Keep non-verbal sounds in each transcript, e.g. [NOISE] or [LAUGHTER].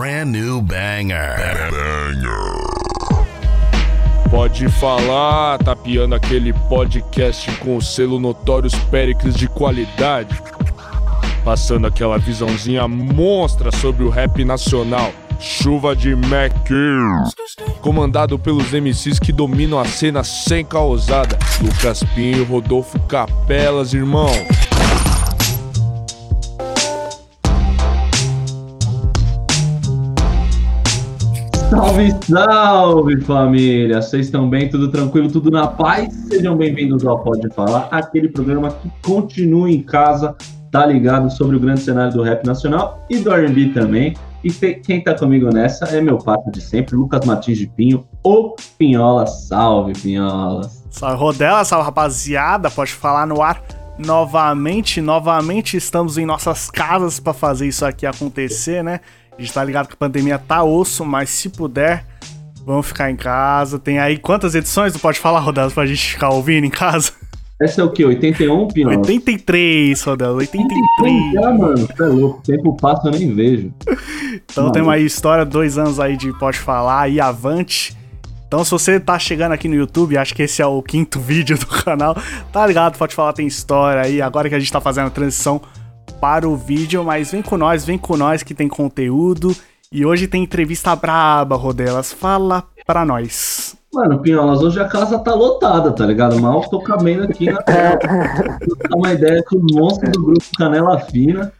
brand new banger. Pode falar, tapeando aquele podcast com o selo Notórios Péricles de qualidade. Passando aquela visãozinha monstra sobre o rap nacional. Chuva de Mac. Comandado pelos MCs que dominam a cena sem causada. Lucas Pinho, Rodolfo Capelas, irmão. Salve, salve família! Vocês estão bem? Tudo tranquilo? Tudo na paz? Sejam bem-vindos ao Pode Falar, aquele programa que continua em casa, tá ligado sobre o grande cenário do rap nacional e do R&B também. E quem tá comigo nessa é meu papo de sempre, Lucas Martins de Pinho, o Pinhola. Salve, Pinholas! Salve, Rodela, salve, rapaziada! Pode falar no ar novamente. Novamente estamos em nossas casas para fazer isso aqui acontecer, né? A gente tá ligado que a pandemia tá osso, mas se puder, vamos ficar em casa. Tem aí quantas edições? Não pode falar, Rodela, pra gente ficar ouvindo em casa? Essa é o quê? 81, Pinhola? 83, Rodela, 83. Já, mano, é louco. O tempo passa, eu nem vejo. Então Mano. temos aí história, dois anos aí de Pode Falar e avante. Então se você tá chegando aqui no YouTube, acho que esse é o quinto [LAUGHS] vídeo do canal, tá ligado? Pode Falar tem história aí, agora que a gente tá fazendo a transição para o vídeo, mas vem com nós, vem com nós que tem conteúdo. E hoje tem entrevista braba, Rodelas. Fala pra nós. Mano, Pinholas, hoje a casa tá lotada, tá ligado? Mal tô cabendo aqui na tela. Dar uma ideia que os monstros do grupo Canela Fina.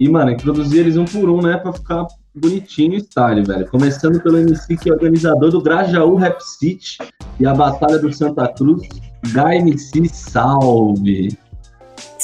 E, mano, introduzir eles um por um, né? Pra ficar bonitinho o style, velho. Começando pelo MC que é organizador do Grajaú Rap City e a Batalha do Santa Cruz. HMC Salve!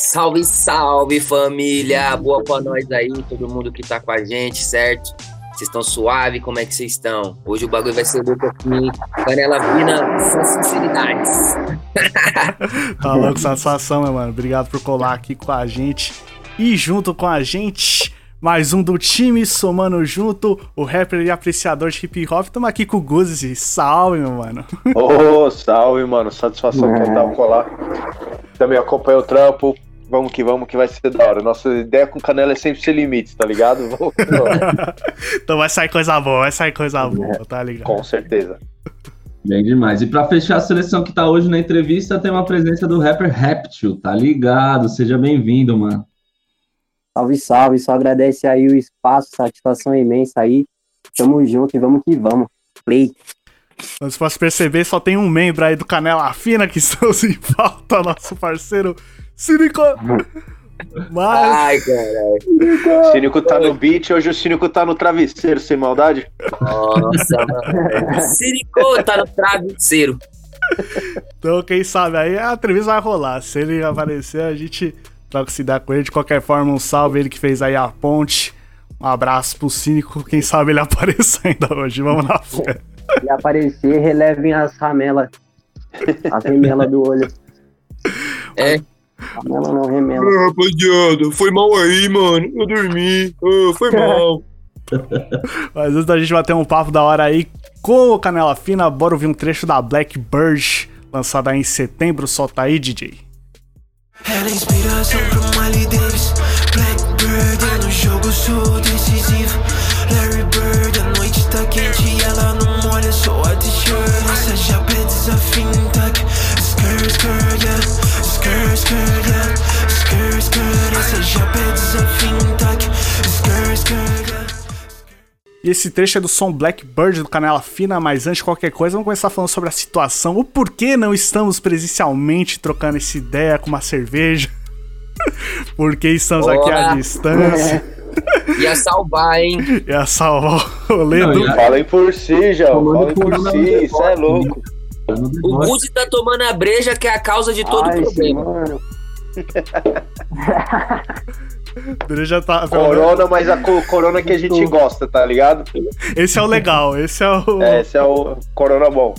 Salve, salve família! Boa pra nós aí, todo mundo que tá com a gente, certo? Vocês estão suave? Como é que vocês estão? Hoje o bagulho vai ser louco aqui. Canela fina, só sinceridades. [LAUGHS] [LAUGHS] Tá louco, satisfação, meu mano. Obrigado por colar aqui com a gente. E junto com a gente, mais um do time, somando junto, o rapper e apreciador de hip hop. Tamo aqui com o Guzzi. Salve, meu mano. Ô, salve, mano. Satisfação [LAUGHS] total colar. Também acompanha o trampo. Vamos que vamos, que vai ser da hora. Nossa ideia com canela é sempre ser limites, tá ligado? Vamos- [LAUGHS] Então vai sair coisa boa, vai sair coisa boa, tá ligado? Com certeza. Bem demais. E pra fechar a seleção que tá hoje na entrevista, tem uma presença do rapper Reptil, tá ligado? Seja bem-vindo, mano. Salve, salve, só agradece aí o espaço, satisfação imensa aí. Tamo junto e vamos que vamos. Play. Mas posso perceber, só tem um membro aí do Canela Fina que [LAUGHS] estamos em falta, nosso parceiro Cínico. Mas, Ai, caralho. O Cínico tá no beat, hoje o Cínico tá no travesseiro, sem maldade. Nossa, mano. Siricô tá no travesseiro. então quem sabe aí a entrevista vai rolar. Se ele aparecer, a gente troca se dá com ele. De qualquer forma, um salve ele que fez aí a ponte. Um abraço pro Cínico. Quem sabe ele [LAUGHS] apareça ainda hoje. Vamos na fé. Se aparecer, relevem as ramelas. As remelas do olho. É. Ramela não remela. rapaziada, foi mal aí, mano. Eu dormi. foi mal. [LAUGHS] Mas antes da gente bater um papo da hora aí com o Canela Fina, bora ouvir um trecho da Blackbird, lançada em setembro. Solta aí, DJ. Ela é inspiração pro Miley Davis Blackbird é no jogo, sou decisivo Larry Bird, a noite tá quente e ela não molha, só a t-shirt Essa japa é desafio intacto Skr, skr, yeah Skr, skr, yeah Skr, skr, essa japa é desafio intacto Skr, skr, yeah E esse trecho é do som Blackbird do Canela Fina, mas antes de qualquer coisa, vamos começar falando sobre a situação. O porquê não estamos presencialmente trocando essa ideia com uma cerveja? [LAUGHS] Porque estamos aqui à distância. Ia salvar, hein? [LAUGHS] Ia salvar o rolê Não, do... Falem por si, João. Falem por si, no isso é louco. O Guzi tá tomando a breja que é a causa de todo Ai, problema. mano. Ele já tá... [LAUGHS] Corona, mas a co- corona que a gente gosta, tá ligado? Esse é o legal, esse é o... É, esse é o corona bom.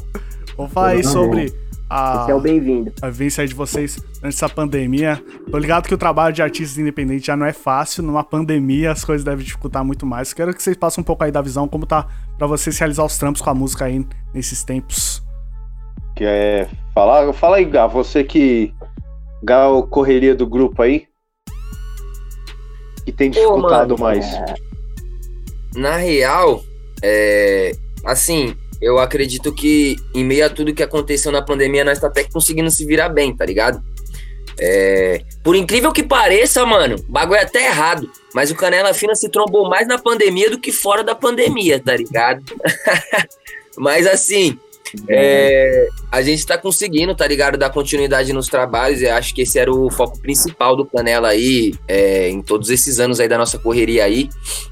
Vamos falar aí sobre a... Esse é o bem-vindo. a vivência aí de vocês antes dessa pandemia. Tô ligado que o trabalho de artistas independentes já não é fácil. Numa pandemia as coisas devem dificultar muito mais. Quero que vocês passem um pouco aí da visão, como tá pra vocês realizar os trampos com a música aí nesses tempos. Que é. Fala, fala aí, Gá, você que. Gá, o correria do grupo aí. Que tem Pô, dificultado mano, mais. na real, é, assim, eu acredito que em meio a tudo que aconteceu na pandemia, nós tá até conseguindo se virar bem, tá ligado? É, por incrível que pareça, mano, o bagulho é até errado, mas o Canela Fina se trombou mais na pandemia do que fora da pandemia, tá ligado? [LAUGHS] mas assim, é, a gente tá conseguindo, tá ligado? Dar continuidade nos trabalhos. Eu acho que esse era o foco principal do Canela aí, é, em todos esses anos aí da nossa correria aí.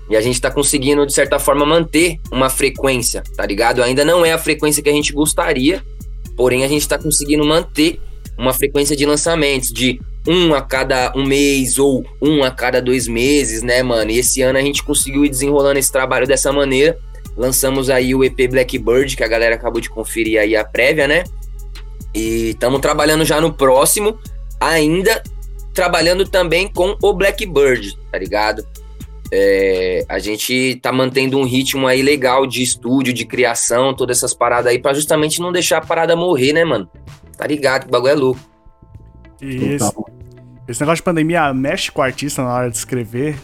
E a gente tá conseguindo, de certa forma, manter uma frequência, tá ligado? Ainda não é a frequência que a gente gostaria, porém a gente tá conseguindo manter uma frequência de lançamentos de um a cada um mês ou um a cada dois meses, né, mano? E esse ano a gente conseguiu ir desenrolando esse trabalho dessa maneira. Lançamos aí o EP Blackbird, que a galera acabou de conferir aí a prévia, né? E estamos trabalhando já no próximo, ainda trabalhando também com o Blackbird, tá ligado? É, a gente tá mantendo um ritmo aí legal de estúdio, de criação, todas essas paradas aí, para justamente não deixar a parada morrer, né, mano? Tá ligado que o bagulho é louco. E esse, esse negócio de pandemia mexe com o artista na hora de escrever.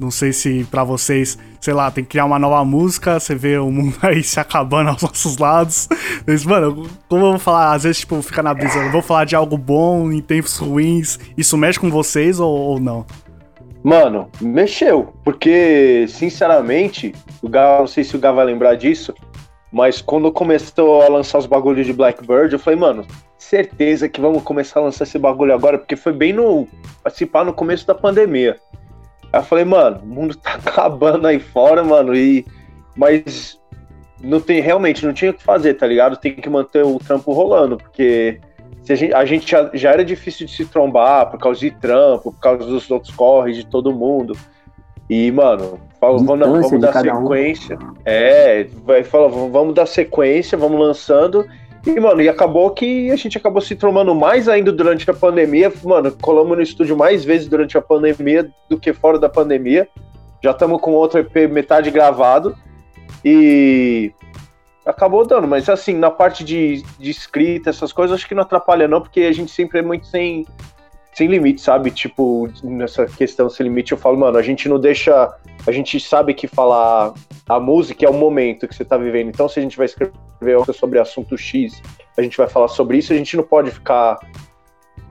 Não sei se pra vocês, sei lá, tem que criar uma nova música, você vê o mundo [LAUGHS] aí se acabando aos nossos lados. Mas, mano, como eu vou falar, às vezes, tipo, fica na brisa, eu vou falar de algo bom em tempos ruins, isso mexe com vocês ou, ou não? Mano, mexeu, porque, sinceramente, o Gá, não sei se o Gá vai lembrar disso, mas quando começou a lançar os bagulhos de Blackbird, eu falei, mano, certeza que vamos começar a lançar esse bagulho agora, porque foi bem no. participar no começo da pandemia. Aí eu falei, mano, o mundo tá [LAUGHS] acabando aí fora, mano, e. Mas não tem, realmente, não tinha o que fazer, tá ligado? Tem que manter o trampo rolando, porque se a gente, a gente já, já era difícil de se trombar por causa de trampo, por causa dos outros corres de todo mundo. E, mano, fala, vamos, Distância vamos dar cada um. sequência. É, vai falar, vamos dar sequência, vamos lançando. E, mano, e acabou que a gente acabou se trombando mais ainda durante a pandemia. Mano, colamos no estúdio mais vezes durante a pandemia do que fora da pandemia. Já estamos com outro EP metade gravado. E acabou dando, mas assim, na parte de, de escrita, essas coisas, acho que não atrapalha, não, porque a gente sempre é muito sem, sem limite, sabe? Tipo, nessa questão sem limite, eu falo, mano, a gente não deixa. A gente sabe que falar a música é o momento que você tá vivendo. Então, se a gente vai escrever sobre assunto X, a gente vai falar sobre isso, a gente não pode ficar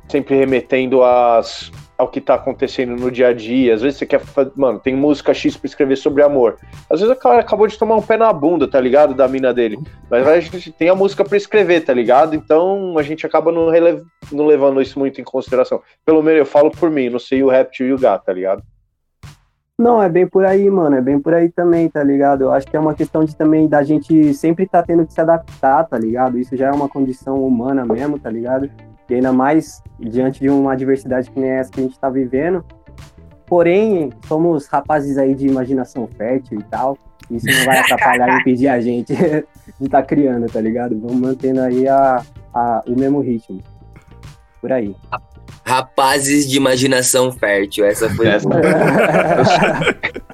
sempre remetendo às, ao que tá acontecendo no dia a dia. Às vezes você quer. Mano, tem música X pra escrever sobre amor. Às vezes o cara acabou de tomar um pé na bunda, tá ligado? Da mina dele. Mas a gente tem a música pra escrever, tá ligado? Então a gente acaba não, rele- não levando isso muito em consideração. Pelo menos eu falo por mim, não sei o Raptor e o Gato, tá ligado? Não, é bem por aí, mano. É bem por aí também, tá ligado? Eu acho que é uma questão de também da gente sempre tá tendo que se adaptar, tá ligado? Isso já é uma condição humana mesmo, tá ligado? E ainda mais diante de uma adversidade que nem essa que a gente tá vivendo. Porém, somos rapazes aí de imaginação fértil e tal. Isso não vai atrapalhar e impedir a gente [LAUGHS] de estar criando, tá ligado? Vamos mantendo aí a, a, o mesmo ritmo. Por aí. Rapazes de imaginação fértil, essa foi. Essa- [LAUGHS] [LAUGHS]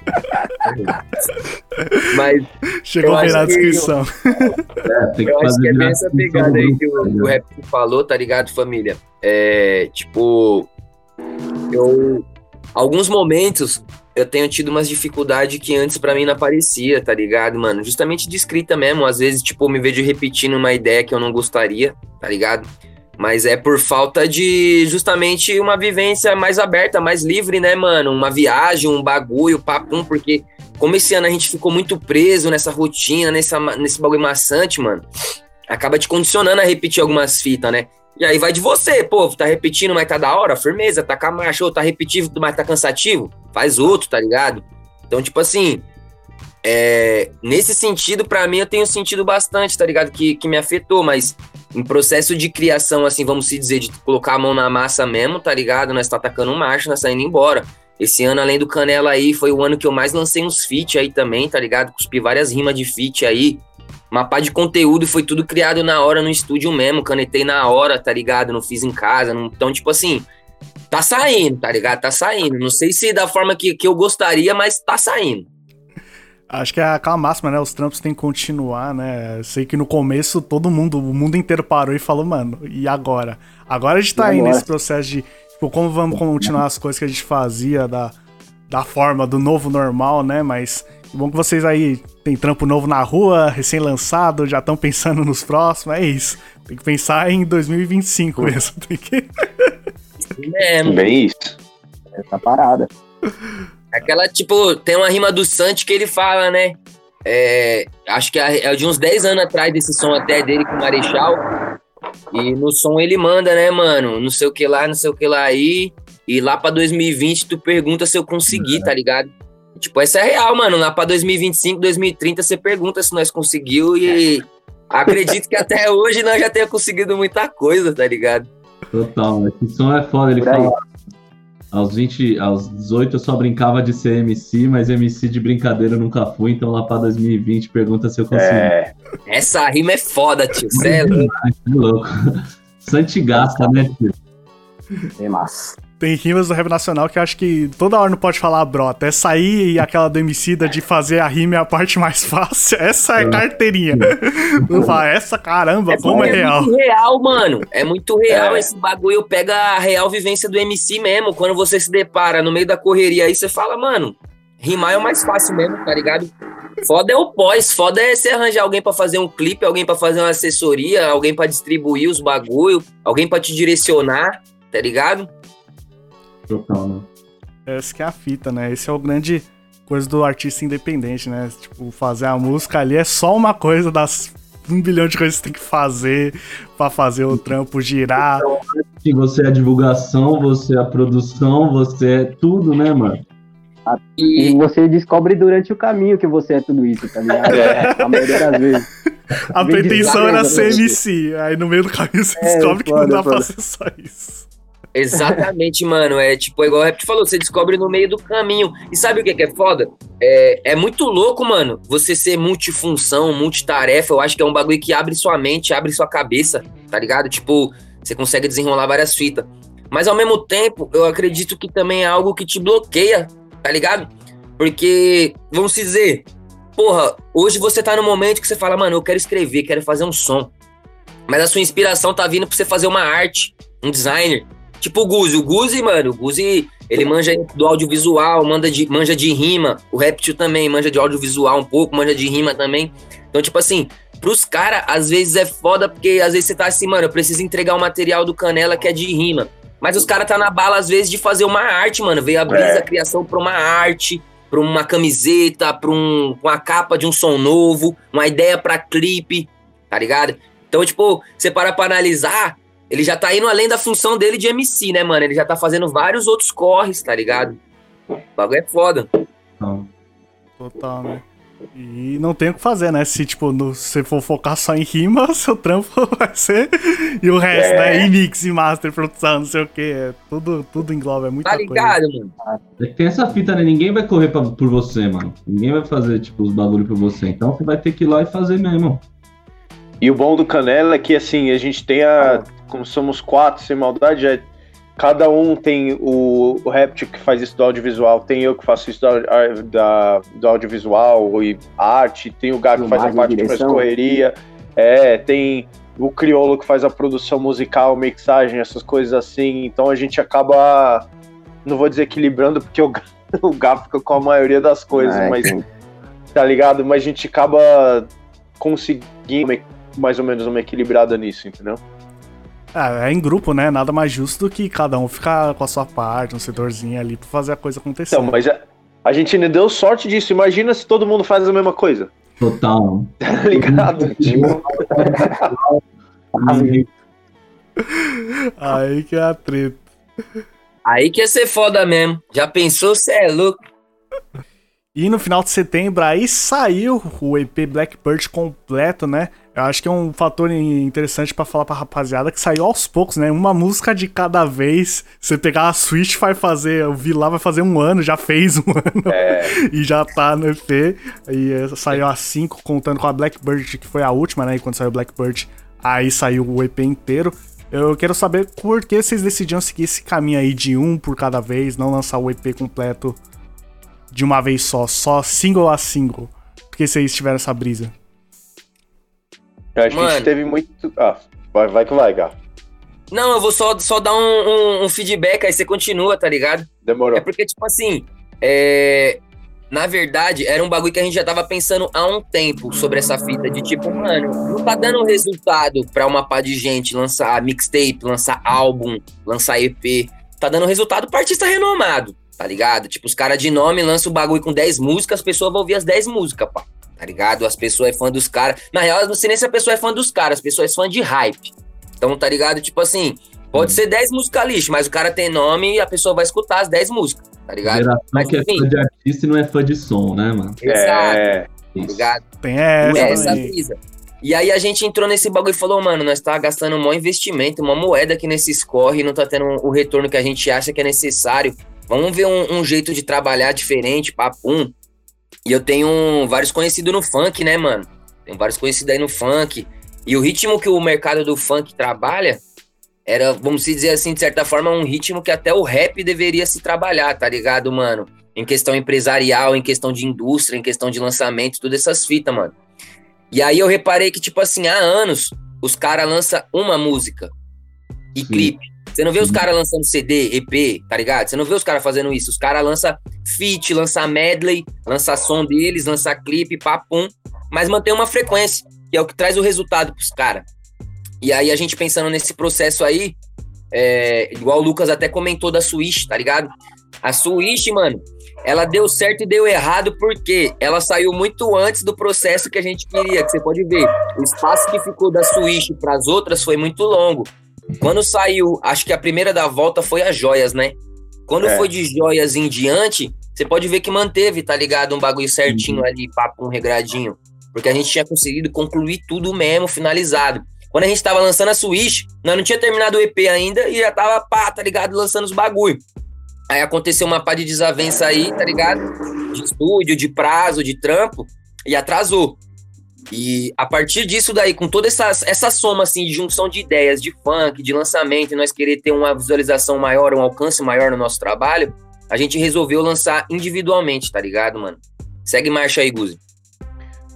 Mas Chegou Eu bem na que- descrição. É, tem eu acho que é bem essa pegada aí que tá o, ligado? o Rap falou, tá ligado, família? É, tipo, eu. Alguns momentos eu tenho tido umas dificuldades que antes pra mim não aparecia, tá ligado, mano? Justamente de escrita mesmo. Às vezes, tipo, eu me vejo repetindo uma ideia que eu não gostaria, tá ligado? Mas é por falta de justamente uma vivência mais aberta, mais livre, né, mano? Uma viagem, um bagulho, papum, porque como esse ano a gente ficou muito preso nessa rotina, nessa, nesse bagulho maçante, mano, acaba te condicionando a repetir algumas fitas, né? E aí vai de você, pô, tá repetindo, mas tá da hora, firmeza, tá com a marcha, ou tá repetindo, mas tá cansativo, faz outro, tá ligado? Então, tipo assim, é, nesse sentido, pra mim, eu tenho sentido bastante, tá ligado? Que, que me afetou, mas em processo de criação, assim, vamos se dizer, de colocar a mão na massa mesmo, tá ligado? Nós tá atacando marcha, nós tá indo embora. Esse ano, além do Canela aí, foi o ano que eu mais lancei uns feat aí também, tá ligado? Cuspi várias rimas de feat aí. Uma pá de conteúdo, foi tudo criado na hora no estúdio mesmo, canetei na hora, tá ligado? Não fiz em casa. não- Então, tipo assim, tá saindo, tá ligado? Tá saindo. Não sei se da forma que, que eu gostaria, mas tá saindo. Acho que é aquela máxima, né? Os trampos têm que continuar, né? Sei que no começo todo mundo, o mundo inteiro parou e falou, mano, e agora? Agora a gente tá aí nesse processo de, tipo, como vamos continuar as coisas que a gente fazia da, da forma do novo normal, né? Mas Que bom que vocês aí tem trampo novo na rua, recém-lançado, já estão pensando nos próximos. É isso. Tem que pensar em 2025 mesmo. Tem que... É, Bem isso. Essa parada. Aquela, tipo, tem uma rima do Santi que ele fala, né? É, acho que é é de uns 10 anos atrás desse som até dele com o Marechal. E no som ele manda, né, mano? Não sei o que lá, não sei o que lá aí. E lá pra 2020 tu pergunta se eu consegui, tá ligado? Tipo, essa é real, mano. Lá pra 2025, 2030 você pergunta se nós conseguiu e acredito que até hoje nós já tenha conseguido muita coisa, tá ligado? Total, esse som é foda. Ele fala. Aos 20, aos 18 eu só brincava de ser MC, mas MC de brincadeira eu nunca fui, então lá pra 2020 pergunta se eu consigo. É, Essa rima é foda, tio. Cê é louco. Que louco. [LAUGHS] Santigasta, né, tio? É massa. Tem rimas do rap nacional que eu acho que toda hora não pode falar brota. É sair e aquela do Emicida de fazer a rima é a parte mais fácil. Essa é carteirinha. Não fala, essa caramba, como é real. muito real, mano. É muito real. É. Esse bagulho pega a real vivência do MC mesmo. Quando você se depara no meio da correria aí, você fala, mano, rimar é o mais fácil mesmo, tá ligado? Foda é o pós, foda é você arranjar alguém pra fazer um clipe, alguém pra fazer uma assessoria, alguém pra distribuir os bagulho, alguém pra te direcionar, tá ligado? Total, né? Essa que é a fita, né? Esse é o grande coisa do artista independente, né? Tipo, fazer a música ali é só uma coisa das um bilhão de coisas que você tem que fazer pra fazer o trampo girar. Se você é a divulgação, você é a produção, você é tudo, né, mano? E você descobre durante o caminho que você é tudo isso, tá ligado? A maioria das vezes. A Vem pretensão era ser. MC. Aí no meio do caminho você É, descobre que não foda, dá pra foda. ser só isso. Exatamente, mano. É tipo, é igual o Rap falou, você descobre no meio do caminho. E sabe o que que é foda? É, é muito louco, mano, você ser multifunção, multitarefa. Eu acho que é um bagulho que abre sua mente, abre sua cabeça, tá ligado? Tipo, você consegue desenrolar várias fitas. Mas ao mesmo tempo, eu acredito que também é algo que te bloqueia, tá ligado? Porque, vamos dizer, porra, hoje você tá no momento que você fala, mano, eu quero escrever, quero fazer um som. Mas a sua inspiração tá vindo pra você fazer uma arte, um designer. Tipo o Guzi. O Guzi, mano, o Guzi, ele manja do audiovisual, manda de, manja de rima. O Reptil também manja de audiovisual um pouco, manja de rima também. Então, tipo assim, pros caras, às vezes é foda, porque às vezes você tá assim, mano, eu preciso entregar o material do Canela que é de rima. Mas os caras tá na bala, às vezes, de fazer uma arte, mano. Veio a brisa, É. a criação pra uma arte, pra uma camiseta, pra, um, uma capa de um som novo, uma ideia pra clipe, tá ligado? Então, tipo, você para pra analisar, ele já tá indo além da função dele de MC, né, mano? Ele já tá fazendo vários outros corres, tá ligado? O bagulho é foda. Então, Total, né? E não tem o que fazer, né? Se, tipo, no, se você for focar só em rima, [LAUGHS] seu trampo [LAUGHS] vai ser. E o resto, É. né? E mix, e master, produção, não sei o que. É tudo, tudo engloba, é muita Tá coisa. ligado, mano? é que tem essa fita, né? Ninguém vai correr pra- por você, mano. Ninguém vai fazer, tipo, os bagulho por você. Então você vai ter que ir lá e fazer mesmo. E o bom do Canela é que, assim, a gente tem a. Como somos quatro, sem maldade, é, cada um tem o, o Reptil que faz isso do audiovisual, tem eu que faço isso da, da- do audiovisual e arte, tem o Gato que faz a parte de mais direção. correria, é, tem o Criolo que faz a produção musical, mixagem, essas coisas assim. Então a gente acaba, não vou dizer equilibrando, porque o, Gá- [LAUGHS] o Gato fica com a maioria das coisas, É, mas sim. tá ligado? Mas a gente acaba conseguindo mais ou menos uma equilibrada nisso, entendeu? É, é em grupo, né? Nada mais justo do que cada um ficar com a sua parte, um setorzinho ali pra fazer a coisa acontecer. Então, mas a, a gente ainda deu sorte disso. Imagina se todo mundo faz a mesma coisa, Total. [LAUGHS] tá ligado? [LAUGHS] Tipo, [LAUGHS] Aí que é a treta. Aí que ia ser foda mesmo. Já pensou, cê é louco? E no final de setembro aí saiu o EP Blackbird completo, né? Eu acho que é um fator interessante pra falar pra rapaziada que saiu aos poucos, né? Uma música de cada vez. Você pegar a Switch vai fazer, eu vi lá, vai fazer um ano, já fez um [LAUGHS] ano. e já tá no EP. E eh, saiu a 5, contando com a Blackbird, que foi a última, né? E quando saiu Blackbird, aí saiu o EP inteiro. Eu quero saber por que vocês decidiram seguir esse caminho aí de um por cada vez, não lançar o EP completo de uma vez só, só single a single. Por que vocês tiveram essa brisa? eu acho que a Mano. gente teve muito. Ah, vai, vai que vai, Gato. Não, eu vou só, só dar um, um- um feedback, aí você continua, tá ligado? Demorou. É porque, tipo assim, é... na verdade, era um bagulho que a gente já tava pensando há um tempo sobre essa fita. De tipo, mano, não tá dando resultado pra uma pá de gente lançar mixtape, lançar álbum, lançar EP. Tá dando resultado pra artista renomado, tá ligado? Tipo, os caras de nome lançam o bagulho com 10 músicas, as pessoas vão ouvir as 10 músicas, pá. Tá ligado? As pessoas é fã dos caras. Na real, eu não sei nem se a pessoa é fã dos caras, as pessoas é fã de hype. Então, tá ligado? Tipo assim, pode ser 10 músicas lixo, mas o cara tem nome e a pessoa vai escutar as 10 músicas, tá ligado? Geração Mas que é enfim. fã de artista e não é fã de som, né, mano? Exato, É, tá ligado? Tem essa, É essa brisa. E aí a gente entrou nesse bagulho e falou, mano, nós tá gastando um maior investimento, uma moeda aqui nesses corre, não tá tendo o retorno que a gente acha que é necessário. Vamos ver um, um jeito de trabalhar diferente, papum. E eu tenho vários conhecidos no funk, né, mano? Tenho vários conhecidos aí no funk. E o ritmo que o mercado do funk trabalha era, vamos dizer assim, de certa forma, um ritmo que até o rap deveria se trabalhar, tá ligado, mano? Em questão empresarial, em questão de indústria, em questão de lançamento, todas essas fitas, mano. E aí eu reparei que, tipo assim, há anos, os caras lançam uma música e Sim. clipe. Você não vê os caras lançando CD, EP, tá ligado? Você não vê os caras fazendo isso. Os caras lançam feat, lançam medley, lançam som deles, lançam clipe, papum, mas mantém uma frequência, que é o que traz o resultado pros caras. E aí a gente pensando nesse processo aí, é, igual o Lucas até comentou da Switch, tá ligado? A Switch, mano, ela deu certo e deu errado porque ela saiu muito antes do processo que a gente queria, que você pode ver. O espaço que ficou da Switch para as outras foi muito longo. Quando saiu, acho que a primeira da volta foi as joias, né? Quando É. foi de joias em diante, você pode ver que manteve, tá ligado? Um bagulho certinho ali, papo um regradinho. Porque a gente tinha conseguido concluir tudo mesmo, finalizado. Quando a gente tava lançando a Switch, nós não tinha terminado o EP ainda e já tava, pá, tá ligado? Lançando os bagulho. Aí aconteceu uma pá de desavença aí, tá ligado? De estúdio, de prazo, de trampo, e atrasou. E a partir disso daí, com toda essa, essa soma assim de junção de ideias, de funk, de lançamento, e nós querer ter uma visualização maior, um alcance maior no nosso trabalho, a gente resolveu lançar individualmente, tá ligado, mano? Segue marcha aí, Guzi.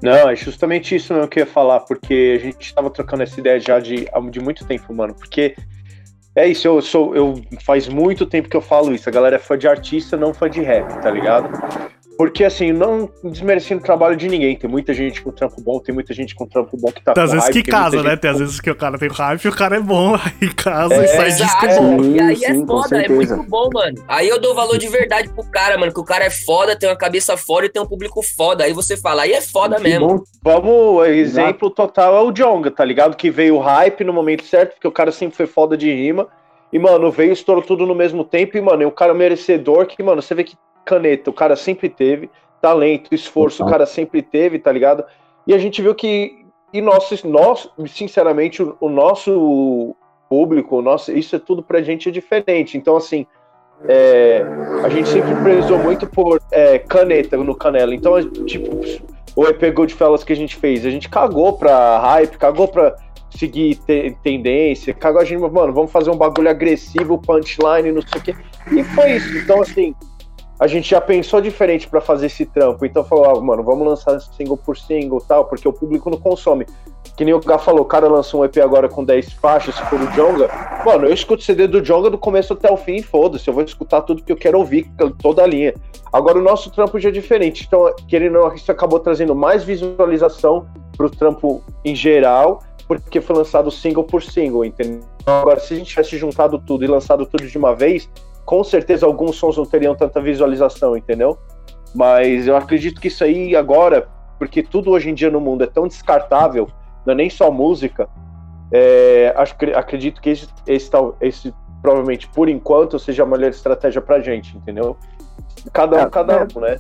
Não, é justamente isso que eu ia falar, porque a gente tava trocando essa ideia já de, de muito tempo, mano. Porque é isso, eu sou. Eu, faz muito tempo que eu falo isso. A galera é fã de artista, não fã de rap, tá ligado? Porque, assim, não desmerecendo o trabalho de ninguém. Tem muita gente com trampo bom, tem muita gente com trampo bom que tá Tem às com vezes hype, que casa, né? Tem às vezes que o cara tem hype e o cara é bom, [LAUGHS] aí casa É, e sai disco bom. Sim, E aí sim, é foda, é muito bom, mano. Aí eu dou valor de verdade pro cara, mano, que o cara é foda, tem uma cabeça foda e tem um público foda. Aí você fala, aí é foda Que mesmo. bom. Vamos, exemplo total é o Jonga, tá ligado? Que veio o hype no momento certo, porque o cara sempre foi foda de rima. E, mano, veio, estourou tudo no mesmo tempo. E, mano, é um cara merecedor que, mano, você vê que caneta o cara sempre teve, talento, esforço o cara sempre teve, tá ligado? E a gente viu que, e nós, nós sinceramente, o, o nosso público, o nosso, isso é tudo pra gente é diferente. Então, assim, é, a gente sempre prezou muito por é, caneta no Canela. Então, tipo, o EP Goodfellas que a gente fez, a gente cagou pra hype, cagou pra seguir te- tendência, cagou a gente, mano, vamos fazer um bagulho agressivo, punchline, não sei o quê. E foi isso. Então, assim, a gente já pensou diferente pra fazer esse trampo. Então falou, ah, mano, vamos lançar single por single tal, porque o público não consome. Que nem o Gá falou, o cara lançou um EP agora com 10 faixas, se for o Jonga. Mano, eu escuto CD do Jonga do começo até o fim e foda-se, eu vou escutar tudo que eu quero ouvir, toda a linha. Agora o nosso trampo já é diferente. Então, querendo ou não, isso acabou trazendo mais visualização pro trampo em geral, porque foi lançado single por single, entendeu? Agora, se a gente tivesse juntado tudo e lançado tudo de uma vez, com certeza alguns sons não teriam tanta visualização, entendeu? Mas eu acredito que isso aí agora, porque tudo hoje em dia no mundo é tão descartável, não é nem só música, é, acho, acredito que esse, esse, esse provavelmente por enquanto seja a melhor estratégia pra gente, entendeu? Cada um, cada é. um, né?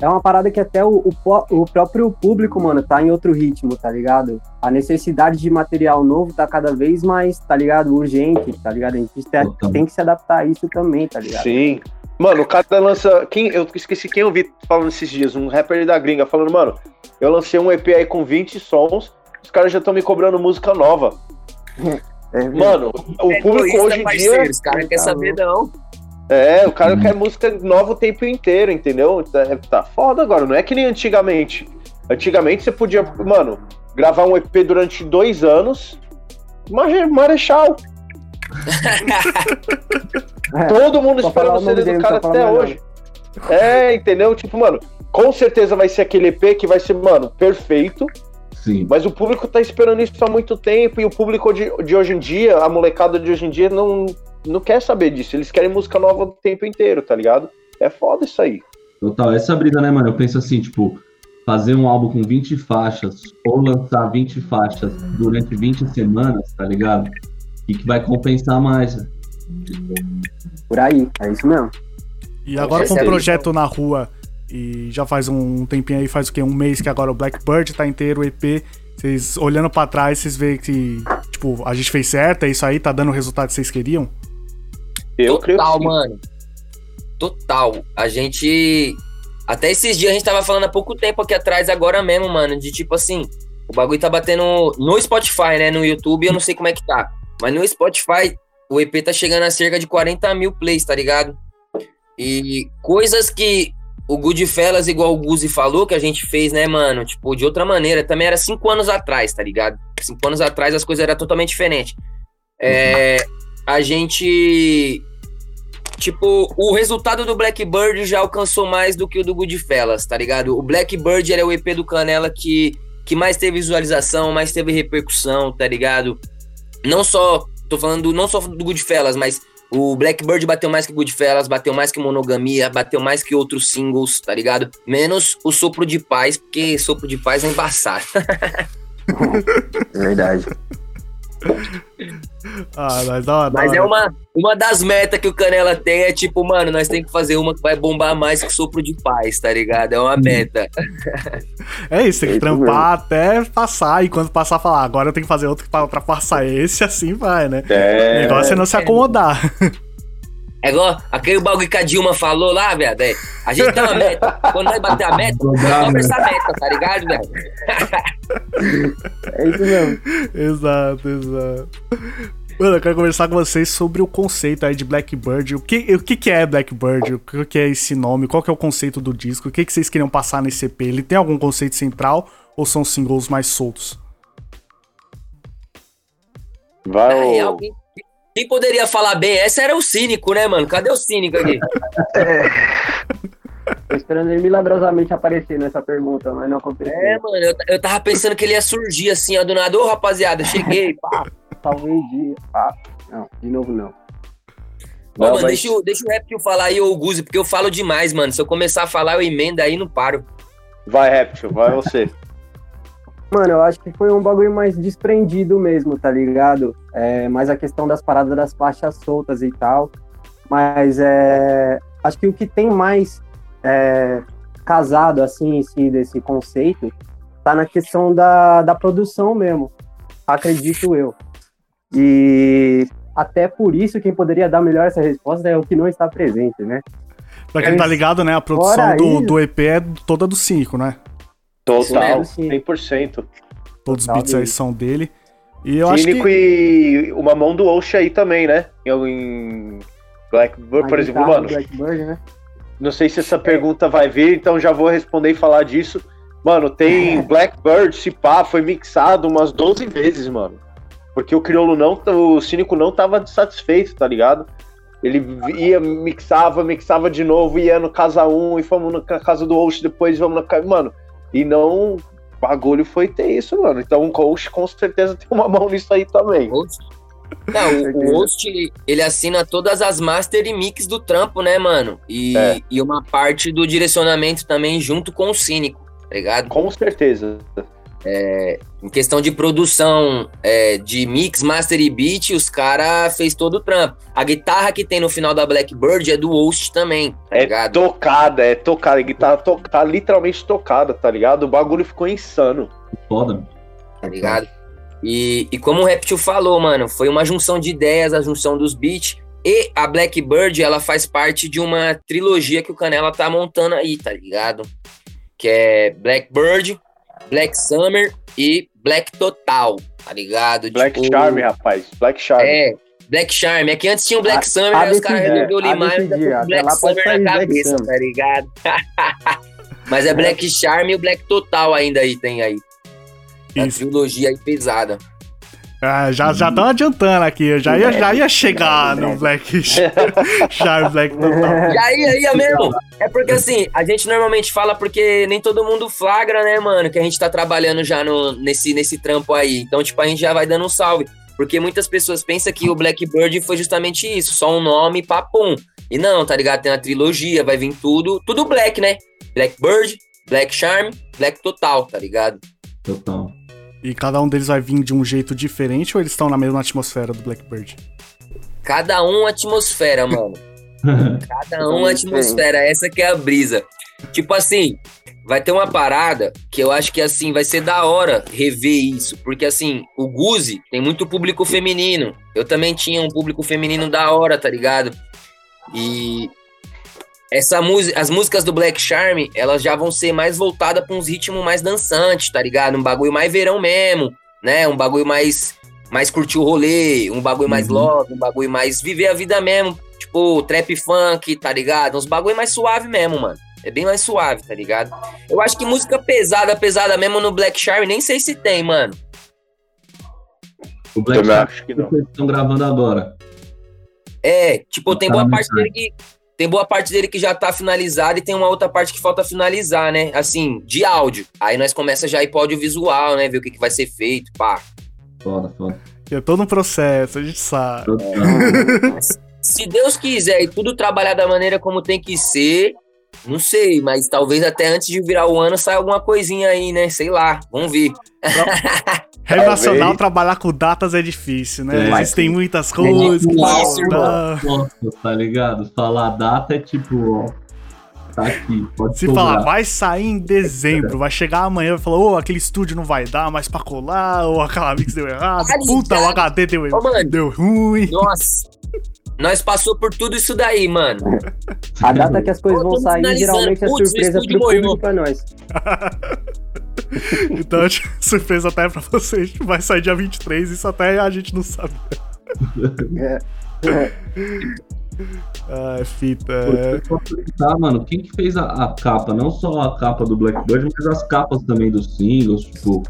É uma parada que até o, o, o próprio público, mano, tá em outro ritmo, tá ligado? A necessidade de material novo tá cada vez mais, tá ligado? Urgente, tá ligado? A gente tem, tem que se adaptar a isso também, tá ligado? Sim. Mano, o cara lança. Quem, eu esqueci quem eu vi falando esses dias, um rapper da gringa, falando, mano, eu lancei um EP aí com 20 sons, os caras já estão me cobrando música nova. [LAUGHS] É, Mano, o É público hoje em dia. Os caras não querem saber, não. É, o cara quer música nova o tempo inteiro, entendeu? Tá, tá foda agora, não é que nem antigamente. Antigamente você podia, mano, gravar um EP durante dois anos. Mare- Marechal. É. [LAUGHS] Todo mundo Só esperando o CD do cara até hoje. É, entendeu? Tipo, mano, com certeza vai ser aquele EP que vai ser, mano, perfeito. Sim. Mas o público tá esperando isso há muito tempo. E o público de, de hoje em dia, a molecada de hoje em dia, não, não quer saber disso. Eles querem música nova o tempo inteiro, tá ligado? É foda isso aí. Total, essa brisa, né, mano? Eu penso assim, tipo, fazer um álbum com 20 faixas ou lançar 20 faixas durante 20 semanas, tá ligado? E que vai compensar mais. né? Por aí, é isso mesmo. E agora com o certeza. projeto na rua, e já faz um tempinho aí, faz o quê? Um mês que agora o Blackbird tá inteiro, o EP. Vocês olhando pra trás, vocês veem que, tipo, a gente fez certo, é isso aí, tá dando o resultado que vocês queriam? Eu creio Total, sim. mano. Total. A gente. Até esses dias a gente tava falando há pouco tempo aqui atrás, agora mesmo, mano. De tipo assim, o bagulho tá batendo no Spotify, né? No YouTube, eu não sei como é que tá. Mas no Spotify, o EP tá chegando a cerca de 40 mil plays, tá ligado? E coisas que o Goodfellas, igual o Guzi falou, que a gente fez, né, mano? Tipo, de outra maneira. Também era cinco anos atrás, tá ligado? Cinco anos atrás as coisas eram totalmente diferentes. É, a gente Tipo, o resultado do Blackbird já alcançou mais do que o do Goodfellas, tá ligado? O Blackbird ele é o EP do Canela que, que mais teve visualização, mais teve repercussão, tá ligado? Não só, tô falando não só do Goodfellas, mas o Blackbird bateu mais que Goodfellas, bateu mais que Monogamia, bateu mais que outros singles, tá ligado? Menos o Sopro de Paz, porque Sopro de Paz é embaçado. [LAUGHS] Verdade. Ah, mas hora. da Mas é uma, uma das metas que o Canela tem, é tipo, mano, nós temos que fazer uma que vai bombar mais que o Sopro de Paz, tá ligado? É uma meta. É isso, tem que É trampar até passar, e quando passar, falar, agora eu tenho que fazer outro pra, pra passar esse, assim vai, né? O É. negócio é não se acomodar. É [LAUGHS] igual aquele bagulho que a Dilma falou lá, velho. é, A gente tem uma meta. Quando nós bater a meta, pra essa meta, tá ligado, velho? É isso mesmo. exato, exato. Mano, eu quero conversar com vocês sobre o conceito aí de Blackbird. O que, o que, que é Blackbird? O que, que é esse nome? Qual que é o conceito do disco? O que, que vocês queriam passar nesse EP? Ele tem algum conceito central ou são singles mais soltos? Vai, Na real, quem, quem poderia falar bem essa era o cínico, né, mano? Cadê o cínico aqui? Tô esperando ele milagrosamente aparecer nessa pergunta, mas não aconteceu. É, mano, eu, eu tava pensando que ele ia surgir assim, ó, do nada. Ô, rapaziada, cheguei, pá. Talvez dia. Ah, não, de novo não. Ô, Não, mano, mas- deixa, o- deixa o Reptil falar aí, ô Guzi, porque eu falo demais, mano. Se eu começar a falar, eu emendo aí e não paro. Vai, Reptil, vai você. Mano, eu acho que foi um bagulho mais desprendido mesmo, tá ligado? É, mais a questão das paradas das faixas soltas e tal. Mas é, acho que o que tem mais é, casado, assim, em si, desse conceito, tá na questão da, da produção mesmo. Acredito eu. E até por isso, quem poderia dar melhor essa resposta é o que não está presente, né? Pra quem tá ligado, né? A produção do, isso- do EP é toda do 5, né? Total, Sim. 100%. Todos os beats aí são dele. E eu acho Cínico que. e uma mão do Osh aí também, né? Em, Blackbird, por A exemplo, mano. Blackbird, né? Não sei se essa pergunta vai vir, então já vou responder e falar disso. Mano, tem [LAUGHS] Blackbird, se pá, foi mixado umas 12 vezes, mano. Porque o crioulo não, o cínico não tava satisfeito, tá ligado? Ele ia, mixava, mixava de novo, ia no casa 1 e fomos na casa do Osh, depois vamos na casa. Mano, e não. O bagulho foi ter isso, mano. Então o Osh com certeza [LAUGHS] tem uma mão nisso aí também. Não, o, o host, ele assina todas as master e mix do trampo, né, mano? E, É. e uma parte do direcionamento também junto com o cínico, tá ligado? Com certeza. Em questão de produção é, de mix, master e beat, os caras fez todo o trampo. A guitarra que tem no final da Blackbird é do host também, tá É ligado? tocada, é tocada. A guitarra to tá literalmente tocada, tá ligado? O bagulho ficou insano. Foda. tá ligado? E, e como o Reptil falou, mano, foi uma junção de ideias, a junção dos beats. E a Blackbird, ela faz parte de uma trilogia que o Canela tá montando aí, tá ligado? Que é Blackbird, Black Summer e Black Total, tá ligado? Black Tipo, Charm, rapaz. Black Charm. É, Black Charm. É que antes tinha o Black A- Summer, a aí os caras resolveram a limar e Black Summer na cabeça, tá ligado? [LAUGHS] Mas é Black Charm e o Black Total ainda aí, tem aí. A Isso. trilogia aí pesada. Ah, já já estão adiantando aqui. Eu já ia, já ia chegar no Black. [LAUGHS] já no Black Total. E aí, aí é mesmo. É porque assim, a gente normalmente fala porque nem todo mundo flagra, né, mano? Que a gente tá trabalhando já no, nesse, nesse trampo aí. Então, tipo, a gente já vai dando um salve. Porque muitas pessoas pensam que o Blackbird foi justamente isso, só um nome, papum. E não, tá ligado? Tem uma trilogia, vai vir tudo, tudo Black, né? Blackbird, Black Charm, Black Total, tá ligado? Total. E cada um deles vai vir de um jeito diferente ou eles estão na mesma atmosfera do Blackbird? Cada um atmosfera, mano. [LAUGHS] Cada um atmosfera, essa que é a brisa. Tipo assim, vai ter uma parada que eu acho que assim vai ser da hora rever isso, porque assim, o Guzi tem muito público feminino. Eu também tinha um público feminino da hora, tá ligado? E essa música, as músicas do Black Charm, elas já vão ser mais voltadas para uns ritmos mais dançantes, tá ligado? Um bagulho mais verão mesmo, né? Um bagulho mais mais curtir o rolê, um bagulho mais Uhum. love, um bagulho mais viver a vida mesmo, tipo trap funk, tá ligado? Uns bagulho mais suave mesmo, mano. É bem mais suave, tá ligado? Eu acho que música pesada, pesada mesmo no Black Charm, nem sei se tem, mano. O Black acho que não. que vocês estão gravando agora. É, tipo, tem Tá boa na parte dele que. Tem boa parte dele que já tá finalizada e tem uma outra parte que falta finalizar, né? Assim, de áudio. Aí nós começa já a ir pro audiovisual, né? Ver o que, que vai ser feito, pá. Foda, foda. É todo um processo, a gente sabe. Total. [LAUGHS] Se Deus quiser e tudo trabalhar da maneira como tem que ser, não sei, mas talvez até antes de virar o ano saia alguma coisinha aí, né? Sei lá, vamos ver. Rap [LAUGHS] Nacional trabalhar com datas é difícil, né? É. Existem muitas coisas. que difícil, não- Nossa, tá ligado? Falar data é tipo, ó. Tá aqui, pode Se cobrar. falar, vai sair em dezembro, vai chegar amanhã e vai falar, ô, aquele estúdio não vai dar mais pra colar, ou aquela mix deu errado, Tá puta, o? HD deu, Ô, mano. deu ruim. Nossa, [LAUGHS] nós passou por tudo isso daí, mano. [LAUGHS] A data que as coisas vão sair, geralmente é surpresa pro público pra nós. [LAUGHS] Então, surpresa até pra vocês, vai sair dia 23, isso até a gente não sabe. [LAUGHS] É. Ah, fita. É. eu posso perguntar, mano, quem que fez a, a capa? Não só a capa do Blackbird, mas as capas também dos singles, tipo,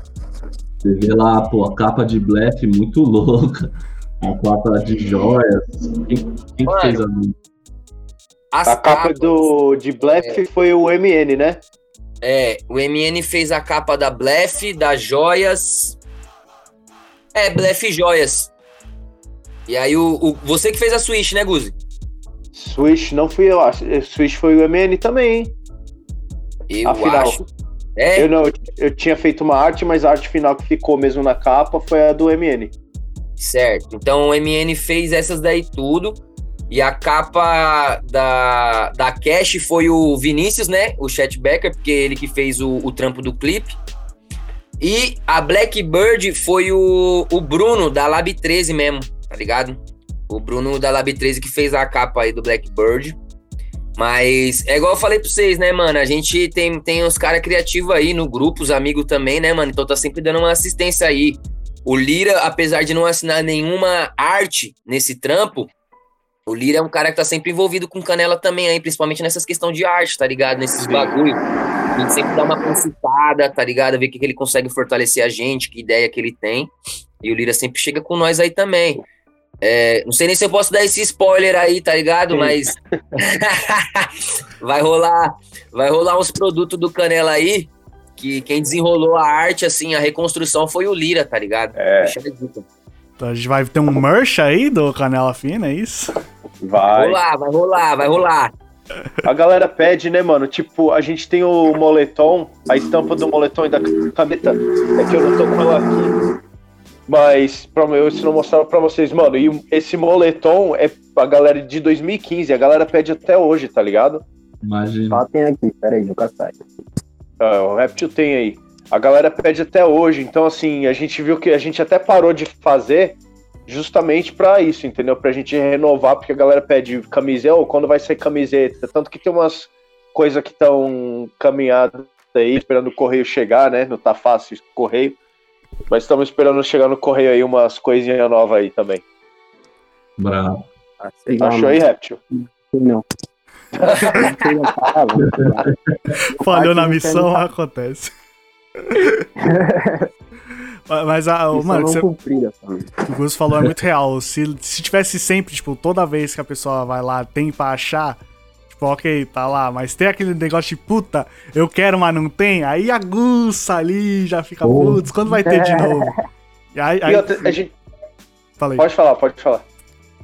você vê lá, pô, a capa de Bleff muito louca, a capa de joias. Quem, quem Mano, fez a As A capa capas- do de Black foi o MN, né? É, o MN fez a capa da Blef, da Joias. É, Blef Joias. E aí o, o- Você que fez a Switch, né, Guzi? Switch não fui eu, acho. Switch foi o MN também, hein? Eu Afinal. acho. É, Eu não, eu, eu tinha feito uma arte, mas a arte final que ficou mesmo na capa foi a do MN. Certo. Então o MN fez essas daí tudo. E a capa da, da Cash foi o Vinícius, né? O Chat Becker, porque ele que fez o, o trampo do clipe. E a Blackbird foi o, o Bruno, da Lab 13 mesmo, tá ligado? O Bruno da Lab 13 que fez a capa aí do Blackbird. Mas é igual eu falei pra vocês, né, mano? A gente tem, tem uns caras criativos aí no grupo, os amigos também, né, mano? Então tá sempre dando uma assistência aí. O Lira, apesar de não assinar nenhuma arte nesse trampo, o Lira é um cara que tá sempre envolvido com Canela também aí, principalmente nessas questões de arte, tá ligado? Nesses bagulho. A gente sempre dá uma consultada, tá ligado? Ver o que, que ele consegue fortalecer a gente, que ideia que ele tem. E o Lira sempre chega com nós aí também. É, não sei nem se eu posso dar esse spoiler aí, tá ligado? Sim. Mas [LAUGHS] [LAUGHS] vai rolar, vai rolar uns produtos do Canela aí que quem desenrolou a arte, assim, a reconstrução foi o Lira, tá ligado? É. Ver. Então a gente vai ter um merch aí do Canela Fina, é isso? Vai. rolar, vai rolar, vai rolar. A galera pede, né, mano? Tipo, a gente tem o moletom, a estampa do moletom e da caneta. É que eu não tô com ela aqui. Mas, pra, eu se não mostrar pra vocês, mano, e esse moletom é a galera de 2015, a galera pede até hoje, tá ligado? Imagina. Só tem aqui, peraí, nunca sai. Ah, o Reptil tem aí. A galera pede até hoje, então assim, a gente viu que a gente até parou de fazer justamente pra isso, entendeu? Pra gente renovar, porque a galera pede camiseta, ou quando vai ser camiseta. Tanto que tem umas coisas que estão caminhadas aí, esperando o correio chegar, né? Não tá fácil o correio. Mas estamos esperando chegar no correio aí umas coisinhas novas aí também. Bravo. Achou aí, Reptil? Não. Falhou na missão, acontece. Mas, a, o Missão mano, não você, cumprida, o que o Gus falou é muito real. Se, se tivesse sempre, tipo, toda vez que a pessoa vai lá, tem pra achar, tipo, ok, tá lá, mas tem aquele negócio de puta, eu quero, mas não tem, aí aguça ali, já fica, Oh. putz, quando vai ter de [LAUGHS] novo? E aí, E aí outra, a gente. falei. Pode falar, pode falar.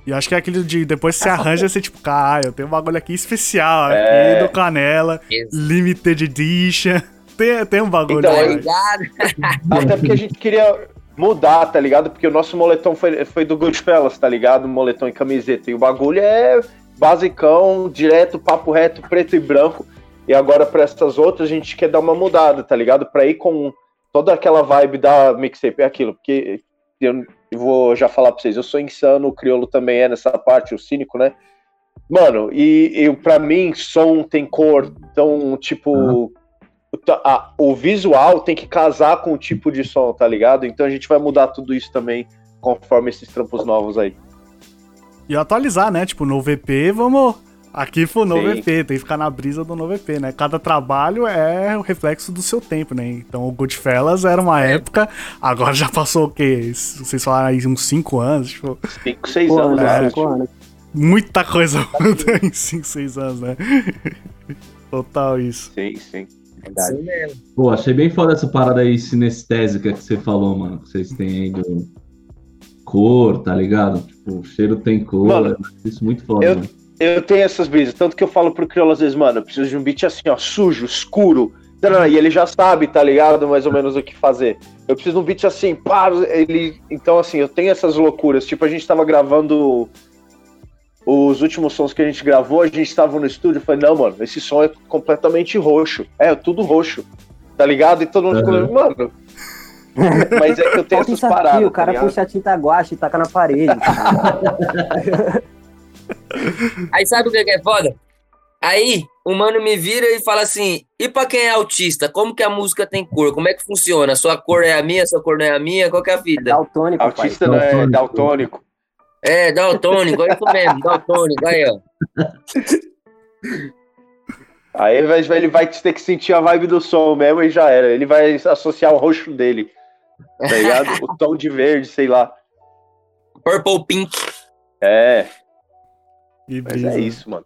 E acho que é aquele de depois que você arranja, você tipo, caralho, eu tenho um bagulho aqui especial, É. aqui do Canela, Ex- Limited Edition. [LAUGHS] Tem, tem um bagulho Então, Tá aí. ligado? [LAUGHS] Até porque a gente queria mudar, tá ligado? Porque o nosso moletom foi, foi do Goodfellas, tá ligado? Moletom e camiseta. E o bagulho é basicão, direto, papo reto, preto e branco. E agora pra essas outras a gente quer dar uma mudada, tá ligado? Pra ir com toda aquela vibe da mixtape, é aquilo. Porque eu, eu vou já falar pra vocês, eu sou insano, o crioulo também é nessa parte, o cínico, né? Mano, e, e pra mim, som tem cor, então, tipo, o ta- a- o visual tem que casar com o tipo de som, tá ligado? Então a gente vai mudar tudo isso também conforme esses trampos novos aí. E atualizar, né? Tipo, novo EP, vamos. Aqui foi o novo Sim. EP, tem que ficar na brisa do novo EP, né? Cada trabalho é o reflexo do seu tempo, né? Então o Goodfellas era uma época, agora já passou o quê? Vocês falaram aí uns 5 anos, tipo, 5, 6 Cinco anos, anos, né? cinco anos. muita coisa mudou em 5, 6 anos, né? [LAUGHS] Total isso. Sim, sim. Isso mesmo. Pô, achei bem foda essa parada aí sinestésica que você falou, mano. Que vocês têm aí do cor, tá ligado? Tipo, o cheiro tem cor. Mano, acho isso muito foda, eu- mano. Eu tenho essas brisas, tanto que eu falo pro crioulo às vezes, mano, eu preciso de um beat assim, ó, sujo, escuro. E ele já sabe, tá ligado? Mais ou menos o que fazer. Eu preciso de um beat assim, pá, ele. Então, assim, eu tenho essas loucuras. Tipo, a gente tava gravando os últimos sons que a gente gravou, a gente tava no estúdio, eu falei, não, mano, esse som é completamente roxo. É, tudo roxo. Tá ligado? E todo mundo ficou, Uhum. mano. [LAUGHS] Mas é que eu tenho essas aqui, paradas. o cara tá puxa a tinta guache e taca na parede. [LAUGHS] Aí sabe o que é foda? Aí o mano me vira e fala assim: e pra quem é autista, como que a música tem cor? Como é que funciona? Sua cor é a minha, sua cor não é a minha? Qual que é a fita? Daltônico, pai. Autista não é Daltônico. daltônico. É, daltônico, é isso mesmo, daltônico, aí ó. Aí ele vai, ele vai ter que sentir a vibe do som mesmo e já era. Ele vai associar o roxo dele. Tá ligado? [LAUGHS] o tom de verde, sei lá. Purple Pink. É, E mas brisa. é isso, mano.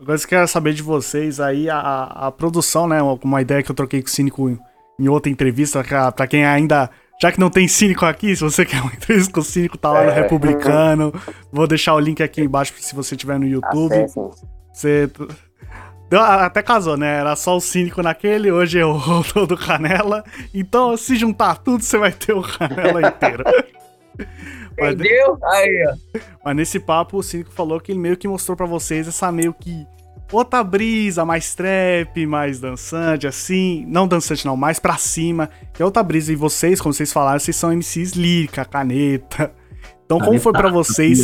Agora eu quero saber de vocês aí, a, a- a produção, né? Uma, uma ideia que eu troquei com o Cínico em, outra entrevista, pra, pra quem ainda. Já que não tem Cínico aqui, se você [LAUGHS] quer uma entrevista com o Cínico, tá lá no É. Republicano. Vou deixar o link aqui embaixo se você tiver no YouTube. Acessem. Você. Até casou, né? Era só o Cínico naquele, hoje é o [LAUGHS] o do Canela. Então, se juntar tudo, você vai ter o Canela inteiro. [LAUGHS] Mas- Entendeu? Aí, ó. Mas nesse papo, o Cínico falou que ele meio que mostrou pra vocês essa meio que outra brisa, mais trap, mais dançante, assim. Não dançante, não, mais pra cima. Que é outra brisa. E vocês, como vocês falaram, vocês são MCs lírica, caneta. Então, como foi pra vocês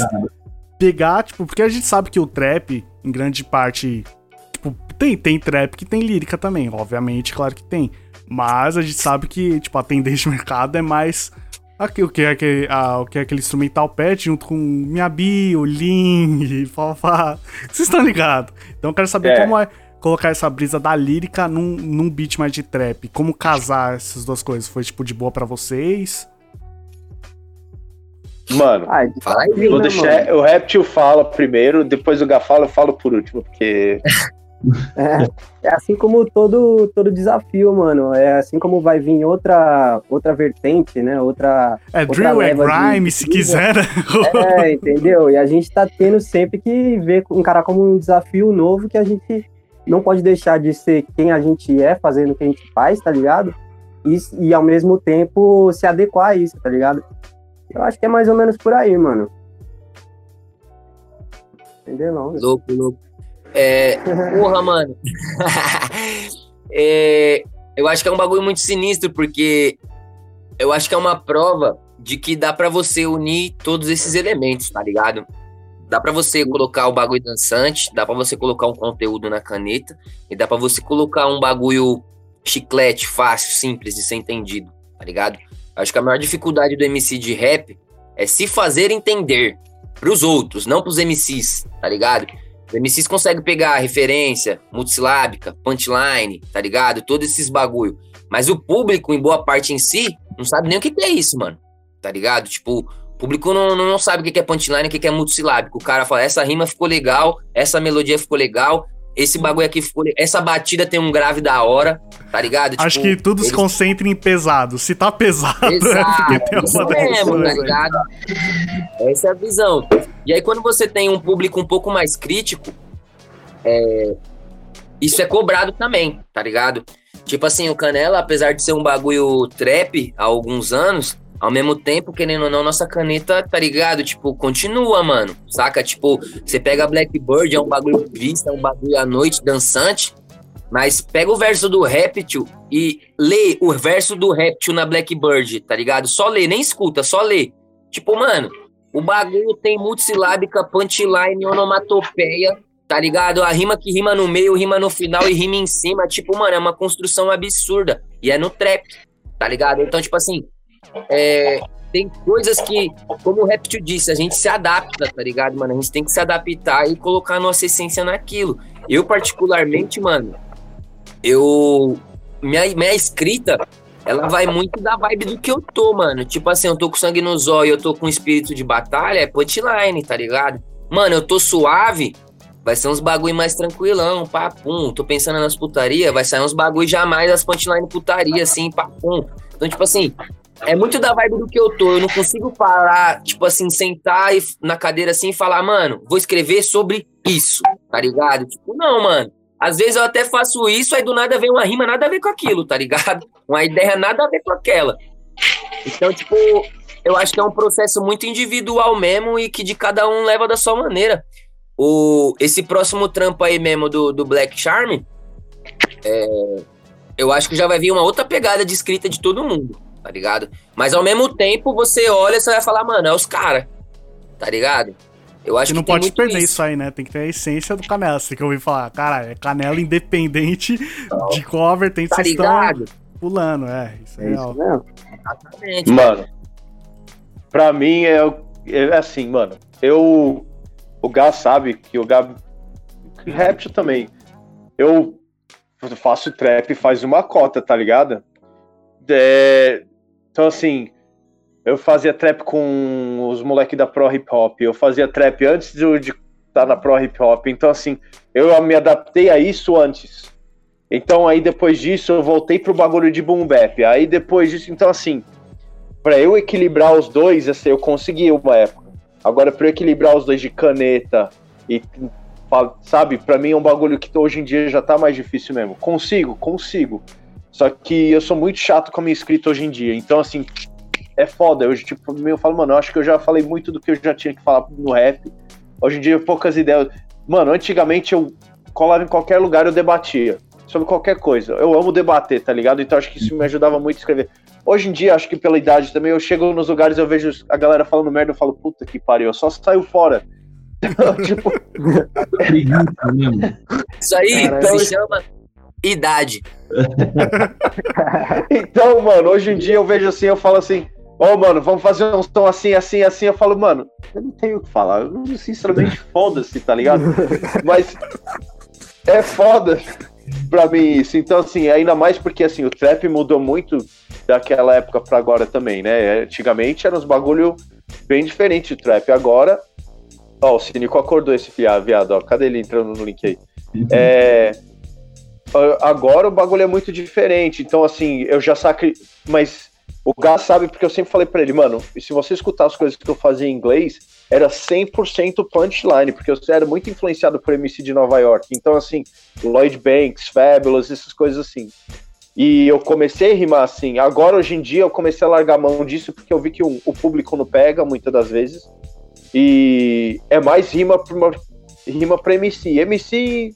pegar, tipo, porque a gente sabe que o trap, em grande parte, tipo, tem, tem trap que tem lírica também, obviamente, claro que tem. Mas a gente sabe que, tipo, a tendência do mercado é mais aqui, o, que é aquele, a, o que é aquele instrumental pet junto com Miyabi, o Ling, [LAUGHS] Fafá. Vocês estão ligados? Então eu quero saber É. como é colocar essa brisa da lírica num, num beat mais de trap. Como casar essas duas coisas? Foi, tipo, de boa pra vocês? Mano, Ah, aí, desafio, vou né, deixar. mano? O Reptil fala primeiro, depois o Gafala eu falo por último, porque. [LAUGHS] É, é assim como todo, todo desafio, mano. É assim como vai vir outra, outra vertente, né? Outra. É Outra drill, é leva de- grime, se quiser. né? É, entendeu? E a gente tá tendo sempre que ver, encarar como um desafio novo que a gente não pode deixar de ser quem a gente é, fazendo o que a gente faz, tá ligado? E, e ao mesmo tempo se adequar a isso, tá ligado? Eu acho que é mais ou menos por aí, mano. Entendeu? Não? Louco, louco. É, porra, mano. [LAUGHS] É, eu acho que é um bagulho muito sinistro, porque eu acho que é uma prova de que dá pra você unir todos esses elementos, tá ligado? Dá pra você colocar o bagulho dançante, dá pra você colocar um conteúdo na caneta, e dá pra você colocar um bagulho chiclete, fácil, simples de ser entendido, tá ligado? Acho que a maior dificuldade do MC de rap é se fazer entender pros outros, não pros MCs, tá ligado? Os MCs conseguem pegar referência multissilábica, punchline, tá ligado? Todos esses bagulho. Mas o público, em boa parte em si, não sabe nem o que, que é isso, mano. Tá ligado? Tipo, o público não, não, sabe o que, é punchline, o que, é multissilábico. O cara fala, essa rima ficou legal, essa melodia ficou legal, esse bagulho aqui ficou essa batida tem um grave da hora, tá ligado? Acho Tipo, que tudo se eles- concentra em pesado. Se tá pesado, [LAUGHS] é Exato, tem uma mesmo, tá ligado? Essa é a visão. E aí, quando você tem um público um pouco mais crítico, é, isso é cobrado também, tá ligado? Tipo assim, o Canela, apesar de ser um bagulho trap há alguns anos, ao mesmo tempo, querendo ou não, nossa caneta, tá ligado? Tipo, continua, mano. Saca? Tipo, você pega Blackbird, é um bagulho vista, é um bagulho à noite, dançante. Mas pega o verso do Réptil e lê o verso do Réptil na Blackbird, tá ligado? Só lê, nem escuta, só lê. Tipo, mano, o bagulho tem multissilábica, punchline, onomatopeia, tá ligado? A rima que rima no meio, rima no final e rima em cima. Tipo, mano, é uma construção absurda. E é no trap, tá ligado? Então, tipo assim, é, tem coisas que, como o Réptil disse, a gente se adapta, tá ligado, mano? A gente tem que se adaptar e colocar nossa essência naquilo. Eu, particularmente, mano, eu. Minha, minha escrita, ela vai muito da vibe do que eu tô, mano. Tipo assim, eu tô com sangue no zóio, eu tô com espírito de batalha, é punchline, tá ligado? Mano, eu tô suave, vai ser uns bagulho mais tranquilão, papum. Tô pensando nas putaria, vai sair uns bagulho jamais as punchline putaria, assim, papum. Então, tipo assim, é muito da vibe do que eu tô. Eu não consigo parar, tipo assim, sentar e, na cadeira assim e falar, mano, vou escrever sobre isso, tá ligado? Tipo, não, mano. Às vezes eu até faço isso, aí do nada vem uma rima nada a ver com aquilo, tá ligado? [LAUGHS] Uma ideia nada a ver com aquela. Então, tipo, eu acho que é um processo muito individual mesmo e que de cada um leva da sua maneira. O, esse próximo trampo aí mesmo do, do Black Charm, é, eu acho que já vai vir uma outra pegada de escrita de todo mundo, tá ligado? Mas ao mesmo tempo você olha e você vai falar, mano, é os caras, tá ligado? Eu acho não que tem pode muito perder isso. aí, né? Tem que ter a essência do Canela. Você tem que ouvir falar, cara, é Canela independente de qual vertente Tá vocês estão ligado? pulando. É, isso é, É real. isso mesmo. Exatamente. Mano, pra mim é, é assim, mano. Eu. O Gá sabe que o Gá. Réptil também. Eu faço trap faz uma cota, tá ligado? É, então, assim. Eu fazia trap com os moleques da Pro Hip Hop. Eu fazia trap antes de estar tá na Pro Hip Hop. Então, assim, eu me adaptei a isso antes. Então, aí depois disso, eu voltei pro bagulho de boom bap. Aí depois disso, então, assim, Pra eu equilibrar os dois, assim, eu consegui uma época. Agora, pra eu equilibrar os dois de caneta e, sabe, pra mim é um bagulho que hoje em dia já tá mais difícil mesmo. Consigo, consigo. Só que eu sou muito chato com a minha escrita hoje em dia. Então, assim, é foda. Eu, tipo, eu falo, mano, eu acho que eu já falei muito do que eu já tinha que falar no rap. Hoje em dia, poucas ideias. Mano, antigamente eu colava em qualquer lugar eu debatia sobre qualquer coisa. Eu amo debater, tá ligado? Então acho que isso me ajudava muito a escrever. Hoje em dia, acho que pela idade também, eu chego nos lugares eu vejo a galera falando merda, eu falo, puta que pariu, eu só saio fora. [LAUGHS] tipo. [LAUGHS] Isso aí Caralho. se chama idade. [LAUGHS] então, mano, hoje em dia eu vejo assim, eu falo assim, ô, mano, vamos fazer um som assim, assim, assim. Eu falo, mano, eu não tenho o que falar. Eu, sinceramente, [LAUGHS] foda-se, tá ligado? Mas é foda pra mim isso. Então, assim, ainda mais porque, assim, o trap mudou muito daquela época pra agora também, né? Antigamente era uns bagulho bem diferente do trap. Agora, ó, o Cínico acordou esse fiado, viado, ó. Cadê ele entrando no link aí? [LAUGHS] É, agora o bagulho é muito diferente. Então, assim, eu já sacri. Mas o Gás sabe porque eu sempre falei pra ele, mano, e se você escutar as coisas que eu fazia em inglês, era 100% punchline, porque eu era muito influenciado por MC de Nova York. Então, assim, Lloyd Banks, Fabulous, essas coisas assim. E eu comecei a rimar assim. Agora, hoje em dia, eu comecei a largar a mão disso porque eu vi que o, o público não pega muitas das vezes. E é mais rima pra, uma- rima pra MC. MC.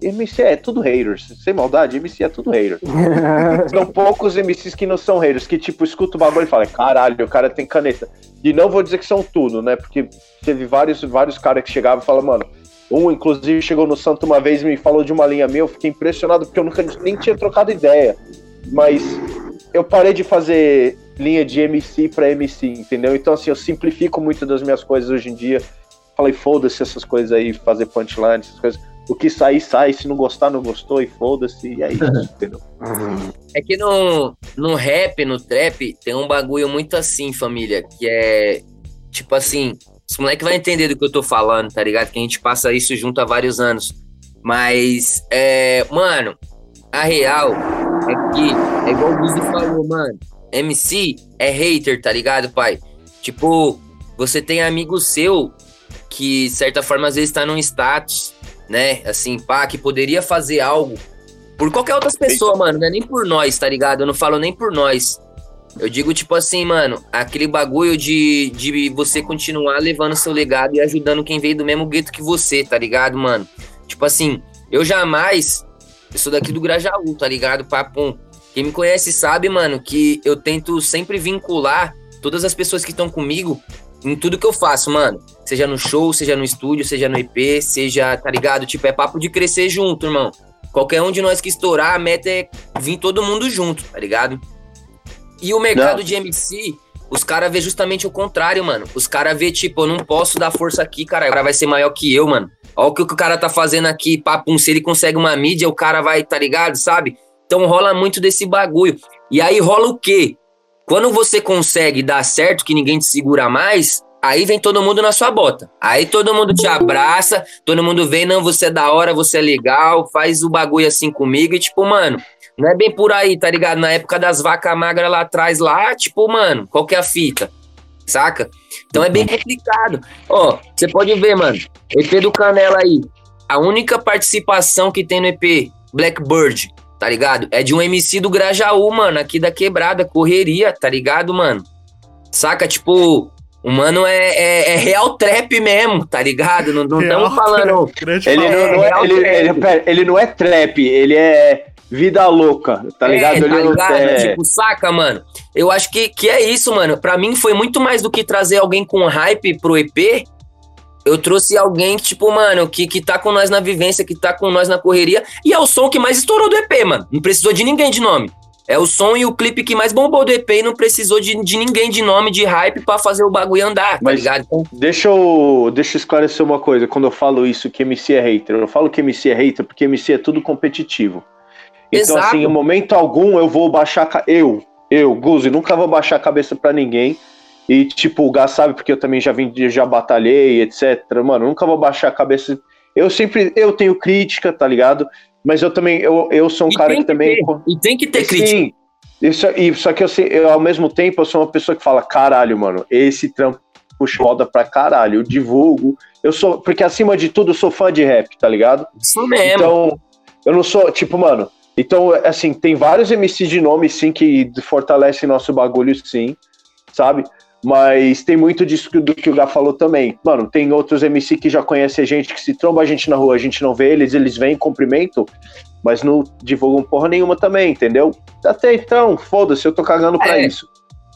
MC é tudo haters. Sem maldade, MC é tudo hater. [LAUGHS] São poucos MCs que não são haters, que tipo, escuta o bagulho e fala, caralho, o cara tem caneta. E não vou dizer que são tudo, né? Porque teve vários, vários caras que chegavam e falavam, mano, um inclusive chegou no Santo uma vez e me falou de uma linha minha, eu fiquei impressionado porque eu nunca nem tinha trocado ideia. Mas eu parei de fazer linha de MC pra MC, entendeu? Então assim, eu simplifico muito das minhas coisas hoje em dia. Falei, foda-se essas coisas aí, fazer punchline, essas coisas. O que sair, sai. Se não gostar, não gostou e foda-se. E é isso, [LAUGHS] entendeu? É que no, no rap, no trap, tem um bagulho muito assim, família, que é tipo assim, os moleque vai entender do que eu tô falando, tá ligado? Que a gente passa isso junto há vários anos. Mas, é, mano, a real é que, é igual o Guzi falou, mano, MC é hater, tá ligado, pai? Tipo, você tem amigo seu que, de certa forma, às vezes tá num status, né? Assim, pá, que poderia fazer algo por qualquer outras pessoa, mano, não é nem por nós, tá ligado? Eu não falo nem por nós. Eu digo, tipo assim, mano, aquele bagulho de, de você continuar levando seu legado e ajudando quem veio do mesmo gueto que você, tá ligado, mano? Tipo assim, eu jamais. Eu sou daqui do Grajaú, tá ligado? Papum. Quem me conhece sabe, mano, que eu tento sempre vincular todas as pessoas que estão comigo em tudo que eu faço, mano. Seja no show, seja no estúdio, seja no EP, seja, tá ligado? Tipo, é papo de crescer junto, irmão. Qualquer um de nós que estourar, a meta é vir todo mundo junto, tá ligado? E o mercado Não. de MC, os caras vê justamente o contrário, mano. Os caras vê, tipo, eu não posso dar força aqui, cara. O cara vai ser maior que eu, mano. Olha o que o cara tá fazendo aqui, papum. Se ele consegue uma mídia, o cara vai, tá ligado, sabe? Então rola muito desse bagulho. E aí rola o quê? Quando você consegue dar certo, que ninguém te segura mais, aí vem todo mundo na sua bota. Aí todo mundo te abraça, todo mundo vem, não, você é da hora, você é legal, faz o bagulho assim comigo e tipo, mano, não é bem por aí, tá ligado? Na época das vacas magras lá atrás, lá, tipo, mano, qual que é a fita? Saca? Então é bem complicado. Ó, você pode ver, mano, EP do Canela aí, a única participação que tem no EP, Blackbird, tá ligado? É de um MC do Grajaú, mano, aqui da quebrada, correria, tá ligado, mano? Saca? Tipo, o mano é, é, é real trap mesmo, tá ligado? Não estamos falando. Ele não, não é, ele, trap. ele- pera, ele não é trap, ele é vida louca, tá ligado? É, ele tá ligado? é- Tipo, saca, mano? Eu acho que, que é isso, mano. Pra mim foi muito mais do que trazer alguém com hype pro EP. Eu trouxe alguém, tipo, mano, que, que tá com nós na vivência, que tá com nós na correria. E é o som que mais estourou do EP, mano. Não precisou de ninguém de nome. É o som e o clipe que mais bombou do EP e não precisou de, de ninguém de nome, de hype pra fazer o bagulho andar, tá Mas- ligado? Então, Deixa eu, deixa eu esclarecer uma coisa quando eu falo isso, que MC é hater. Eu falo que MC é hater porque MC é tudo competitivo. Então, Exato. assim, em momento algum eu vou baixar. Eu, eu, Guzi, nunca vou baixar a cabeça pra ninguém. E, tipo, o Gás sabe porque eu também já vim, já batalhei, etc. Mano, nunca vou baixar a cabeça. Eu sempre, eu tenho crítica, tá ligado? Mas eu também, eu, eu sou um e cara tem que também. ter, e tem que ter crítica. Sim. Isso, e, só que eu, sei- eu, ao mesmo tempo, eu sou uma pessoa que fala, caralho, mano, esse trampo puxa roda pra caralho, eu divulgo. Eu sou, porque acima de tudo, eu sou fã de rap, tá ligado? Isso mesmo. Então, eu não sou, tipo, mano. Então, assim, tem vários MCs de nome, sim, que fortalecem nosso bagulho, sim, sabe? Mas tem muito disso que- do que o Gá falou também. Mano, tem outros MC que já conhecem a gente, que se tromba a gente na rua, a gente não vê eles, eles vêm, cumprimentam, mas não divulgam porra nenhuma também, entendeu? Até então, foda-se, eu tô cagando pra É. isso.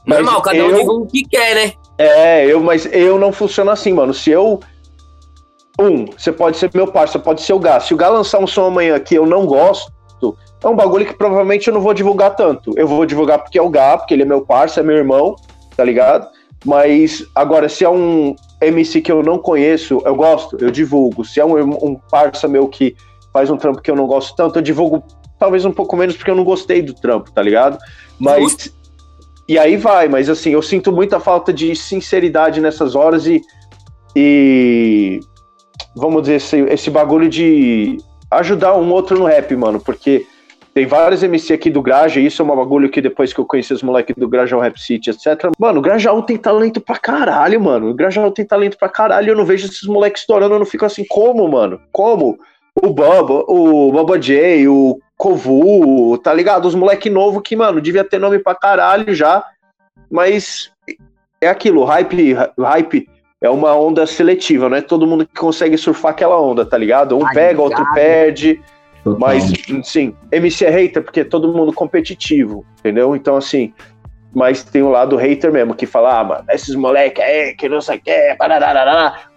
Mas Normal, cada um eu- divulga o que quer, né? é, eu, mas eu não funciono assim, mano. Se eu. Um, você pode ser meu parceiro, pode ser o Gá. Se o Gá lançar um som amanhã que eu não gosto, é um bagulho que provavelmente eu não vou divulgar tanto. Eu vou divulgar porque é o Gá, porque ele é meu parceiro, é meu irmão, tá ligado? Mas agora, se é um MC que eu não conheço, eu gosto, eu divulgo. Se é um, um parça meu que faz um trampo que eu não gosto tanto, eu divulgo talvez um pouco menos porque eu não gostei do trampo, tá ligado? Mas. E aí vai, mas assim, eu sinto muita falta de sinceridade nessas horas e. E. Vamos dizer, esse, esse bagulho de ajudar um outro no rap, mano, porque tem vários MC aqui do Graja, e isso é um bagulho que depois que eu conheci os moleques do Grajaú Rap City, etc. Mano, o Grajaú tem talento pra caralho, mano. O Grajaú tem talento pra caralho. Eu não vejo esses moleques estourando, eu não fico assim, como, mano? Como? O Bubba, o Bubba J, o Kovu, tá ligado? Os moleque novo que, mano, devia ter nome pra caralho já, mas é aquilo, hype, hype é uma onda seletiva, não é todo mundo que consegue surfar aquela onda, tá ligado? Um Tá pega, outro ligado. perde, Total. mas, sim, MC é hater porque é todo mundo competitivo, entendeu? Então, assim, mas tem o lado hater mesmo, que fala, ah, mano, esses moleque aí, que não sei o que.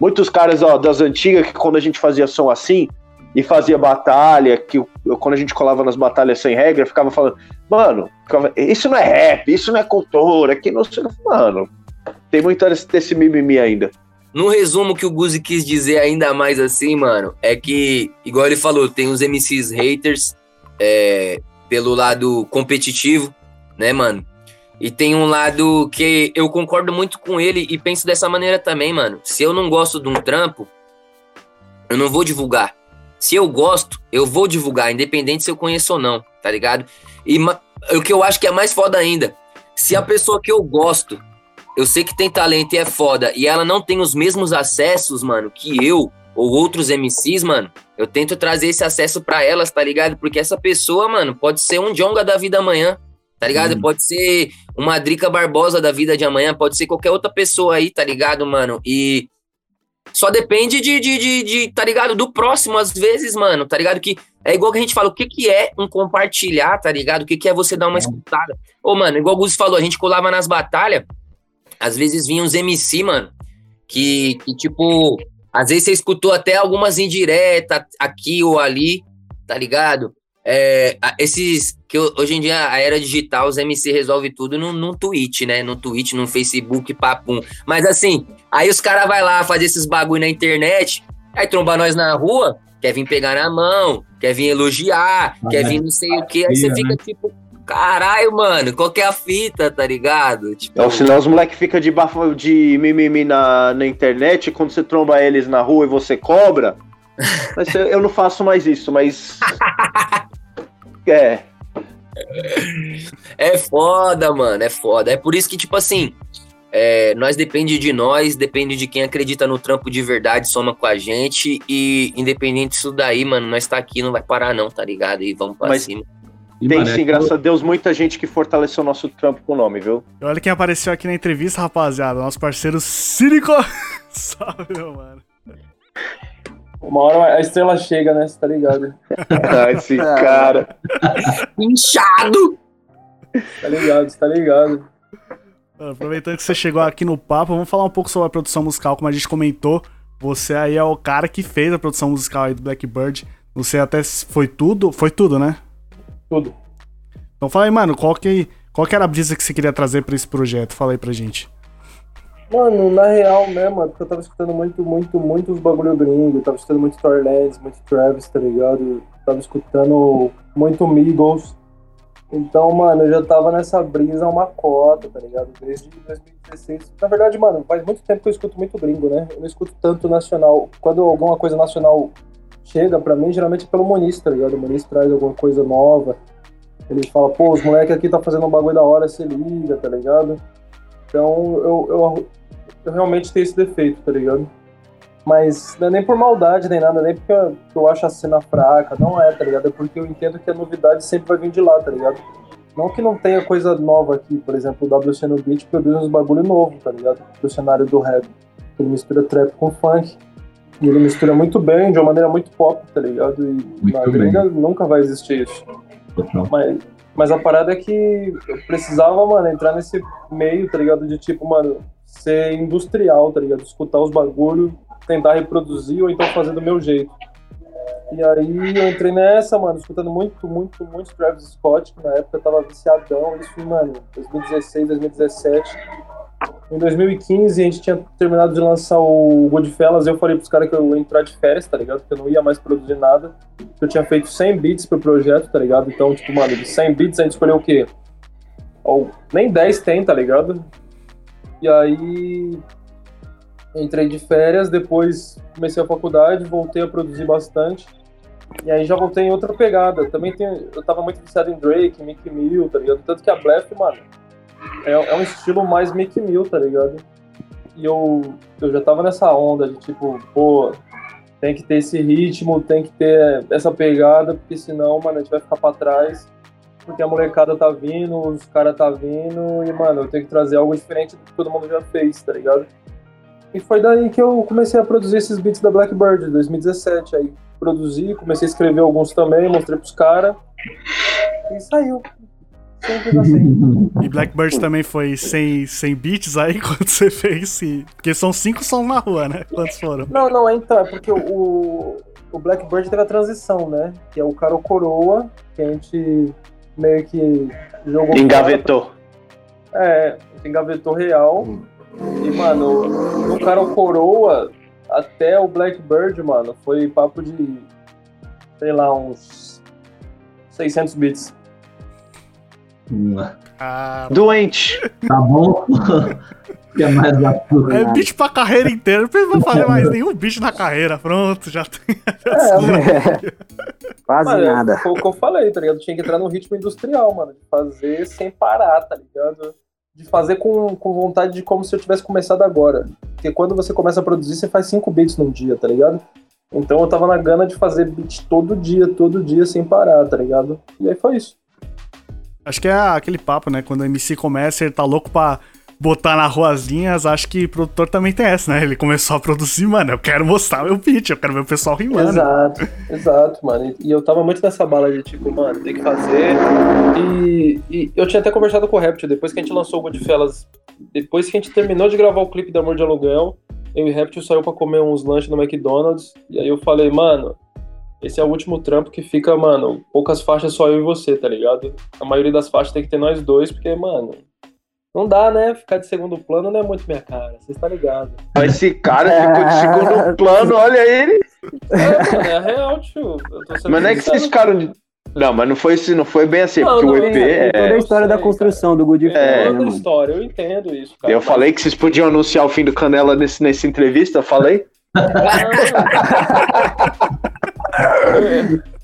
Muitos caras, ó, das antigas, que quando a gente fazia som assim, e fazia batalha, que eu- quando a gente colava nas batalhas sem regra, ficava falando, mano, ficava, isso não é rap, isso não é cultura, que não sei, mano, tem muito desse mimimi ainda. No resumo que o Guzi quis dizer ainda mais assim, mano, é que, igual ele falou, tem os MCs haters é, pelo lado competitivo, né, mano? E tem um lado que eu concordo muito com ele e penso dessa maneira também, mano. Se eu não gosto de um trampo, eu não vou divulgar. Se eu gosto, eu vou divulgar, independente se eu conheço ou não, tá ligado? E o que eu acho que é mais foda ainda, se a pessoa que eu gosto, eu sei que tem talento e é foda, e ela não tem os mesmos acessos, mano, que eu ou outros MCs, mano, eu tento trazer esse acesso para elas, tá ligado? Porque essa pessoa, mano, pode ser um Jonga da vida amanhã, tá ligado? Hum. Pode ser uma Drica Barbosa da vida de amanhã, pode ser qualquer outra pessoa aí, tá ligado, mano? E só depende de, de, de, de, tá ligado? Do próximo, às vezes, mano, tá ligado? Que é igual que a gente fala, o que que é um compartilhar, tá ligado? O que que é você dar uma escutada? Ô, mano, igual o Gus falou, a gente colava nas batalhas, às vezes vinha uns MC, mano, que, que tipo, às vezes você escutou até algumas indiretas aqui ou ali, tá ligado? É, esses que hoje em dia a era digital, os MC resolve tudo no, no Twitch, né? No Twitch, no Facebook, papum. Mas assim, aí os caras vai lá fazer esses bagulho na internet, aí tromba nós na rua, quer vir pegar na mão, quer vir elogiar, ah, quer vir não sei o quê. Aí você fica né? tipo, caralho, mano, qual que é a fita, tá ligado? Tipo... É, senão os moleques ficam de, bafo, de mimimi na, na internet, quando você tromba eles na rua e você cobra. Mas eu não faço mais isso, mas. [LAUGHS] É. É foda, mano, é foda. É por isso que, tipo assim, é, nós depende de nós, depende de quem acredita no trampo de verdade, soma com a gente. E independente disso daí, mano, nós tá aqui, não vai parar, não, tá ligado? E vamos pra Mas... cima. E, Tem mano, sim, é graças a Deus, muita gente que fortaleceu o nosso trampo com o nome, viu? Olha quem apareceu aqui na entrevista, rapaziada. Nosso parceiro Círico. [LAUGHS] Salve, meu mano. Uma hora a estrela chega, né? Você tá ligado? [LAUGHS] ah, esse cara. Inchado! Tá ligado, tá ligado. Aproveitando que você chegou aqui no papo, vamos falar um pouco sobre a produção musical, como a gente comentou. Você aí é o cara que fez a produção musical aí do Blackbird. Você até foi tudo, foi tudo, né? Tudo. Então fala aí, mano, qual que, qual que era a brisa que você queria trazer pra esse projeto? Fala aí pra gente. Mano, na real mesmo, é porque eu tava escutando muito, muito, muito os bagulho gringo, tava escutando muito Torlands, muito Travis, tá ligado? tava escutando muito Migos. Então, mano, eu já tava nessa brisa uma cota, tá ligado? Desde 2016. Na verdade, mano, faz muito tempo que eu escuto muito gringo, né? Eu não escuto tanto nacional. Quando alguma coisa nacional chega pra mim, geralmente é pelo Muniz, tá ligado? O Muniz traz alguma coisa nova. Ele fala, pô, os moleques aqui tá fazendo um bagulho da hora, se liga, tá ligado? Então eu, eu, eu realmente tenho esse defeito, tá ligado? Mas não é nem por maldade, nem nada, nem porque eu, acho a cena fraca, não é, tá ligado? É porque eu entendo que a novidade sempre vai vir de lá, tá ligado? Não que não tenha coisa nova aqui, por exemplo, o WC no Beat produz uns bagulho novo, tá ligado? Do cenário do rap. Ele mistura trap com funk. E ele mistura muito bem, de uma maneira muito pop, tá ligado? E muito na gringa nunca vai existir isso. Mas mas a parada é que eu precisava, mano, entrar nesse meio, tá ligado? De tipo, mano, ser industrial, tá ligado? Escutar os bagulhos, tentar reproduzir ou então fazer do meu jeito. E aí eu entrei nessa, mano, escutando muito, muito, muito Travis Scott, que na época eu tava viciadão, isso, mano, 2016, 2017. Em 2015 a gente tinha terminado de lançar o Goodfellas, eu falei pros caras que eu ia entrar de férias, tá ligado? Que eu não ia mais produzir nada. Eu tinha feito 100 beats pro projeto, tá ligado? Então, tipo, mano, de 100 beats a gente escolheu o quê? Ou, nem 10 tem, tá ligado? E aí entrei de férias, depois comecei a faculdade, voltei a produzir bastante. E aí já voltei em outra pegada. Também tem, eu tava muito viciado em Drake, Mickey Mill, tá ligado? Tanto que a Blef, mano, é, é um estilo mais Mickey Mill, tá ligado? E eu, eu já tava nessa onda de tipo, pô, tem que ter esse ritmo, tem que ter essa pegada, porque senão, mano, a gente vai ficar pra trás. Porque a molecada tá vindo, os caras tá vindo, e, mano, eu tenho que trazer algo diferente do que todo mundo já fez, tá ligado? E foi daí que eu comecei a produzir esses beats da Blackbird, 2017. Aí produzi, comecei a escrever alguns também, mostrei pros caras. E saiu. Assim. [LAUGHS] E Blackbird também foi sem, sem beats aí [LAUGHS] quando você fez? Porque são cinco sons na rua, né? Quantos foram? Não, não, então, é porque o, o Blackbird teve a transição, né? Que é o cara coroa, que a gente meio que jogou. Engavetou. Fora. É, engavetou real. E mano, do cara o Coroa até o Blackbird, mano, foi papo de, sei lá, uns 600 bits. Ah, Doente. [LAUGHS] Tá bom? [LAUGHS] que é mais é beat pra carreira inteira. Não precisa fazer [LAUGHS] mais nenhum beat na carreira. Pronto, já tem. Quase Mano, nada. Foi o que eu falei, tá ligado? Tinha que entrar no ritmo industrial, mano. De fazer sem parar, tá ligado? De fazer com, com vontade de como se eu tivesse começado agora. Porque quando você começa a produzir, você faz cinco beats num dia, tá ligado? Então eu tava na gana de fazer beat todo dia, todo dia, sem parar, tá ligado? E aí foi isso. Acho que é aquele papo, né? Quando o MC começa, ele tá louco pra botar na ruazinhas. Acho que produtor também tem essa, né? Ele começou a produzir, mano. Eu quero mostrar meu beat, eu quero ver o pessoal rimando. Exato, exato, mano. E, eu tava muito nessa bala de tipo, mano, tem que fazer. E, e eu tinha até conversado com o Reptil, depois que a gente lançou o Goodfellas, depois que a gente terminou de gravar o clipe da Amor de Aluguel, eu e o Reptil saiu pra comer uns lanches no McDonald's. E aí eu falei, mano, esse é o último trampo que fica, mano, poucas faixas só eu e você, tá ligado? A maioria das faixas tem que ter nós dois, porque, mano. Não dá, né? Ficar de segundo plano não é muito minha cara, você tá ligado? Esse cara [LAUGHS] ficou de segundo plano, olha ele. É, mano, é real, tio. Mas não é que vocês ficaram de. Não, mas não foi, assim, não foi bem assim, Não, porque o não, EP Tem é. toda a história eu da sei, construção do Good É, né, toda a história, eu entendo isso, cara. Eu Mas- falei que vocês podiam anunciar o fim do Canela nesse, nessa entrevista, falei? [LAUGHS]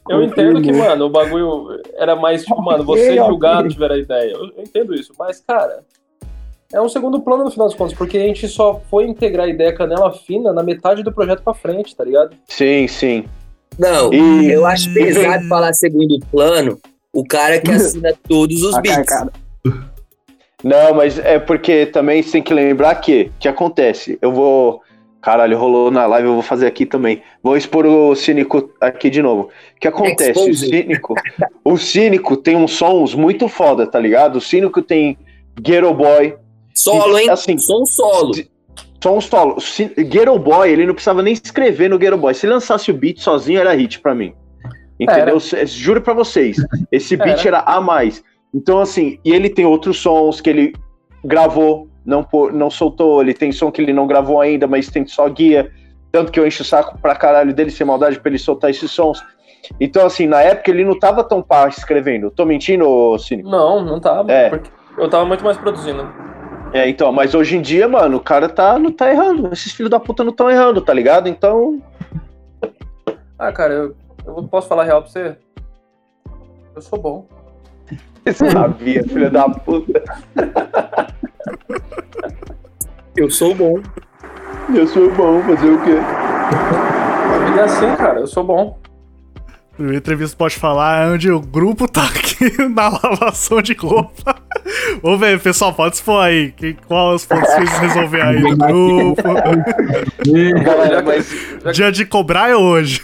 eu entendo que, mano, o bagulho era mais tipo, mano, você e o gato tiveram a ideia. Eu, entendo isso, mas, cara, é um segundo plano no final das contas, porque a gente só foi integrar a ideia canela fina na metade do projeto pra frente, tá ligado? Sim, sim. Não, E- eu acho pesado falar segundo plano o cara que assina [LAUGHS] todos os beats. Não, mas é porque também você tem que lembrar que, que acontece? Eu vou. Caralho, rolou na live, eu vou fazer aqui também. Vou expor o Cínico aqui de novo. O que acontece? O. Cínico, o Cínico tem uns sons muito foda, tá ligado? O Cínico tem Ghetto Boy, Solo, hein? Assim, Som solo. sons solo. Ghetto Boy, ele não precisava nem escrever no Ghetto Boy. Se lançasse o beat sozinho, era hit pra mim. Entendeu? C- Juro pra vocês. Esse beat era a mais. Então, assim, e ele tem outros sons que ele gravou, não, não soltou. Ele tem som que ele não gravou ainda, mas tem só guia. Tanto que eu encho o saco pra caralho dele sem maldade pra ele soltar esses sons. Então, assim, na época ele não tava tão pá escrevendo. Tô mentindo, Cine? Não, não tava. É. Porque eu tava muito mais produzindo. É, então, mas hoje em dia, mano, o cara tá, não tá errando. Esses filhos da puta não estão errando, tá ligado? Então, Ah, cara, eu, eu posso falar real pra você? Eu sou bom. Você sabia, filho da puta. Eu sou bom. Eu sou bom, fazer o quê? A vida é assim, cara, eu sou bom. Primeira entrevista pode falar é onde o grupo tá aqui [LAUGHS] na lavação de roupa. Vamos ver, pessoal, pode expor aí. Que, qual os pontos que vocês resolver aí do [LAUGHS] grupo? Galera, mas Dia de cobrar é hoje.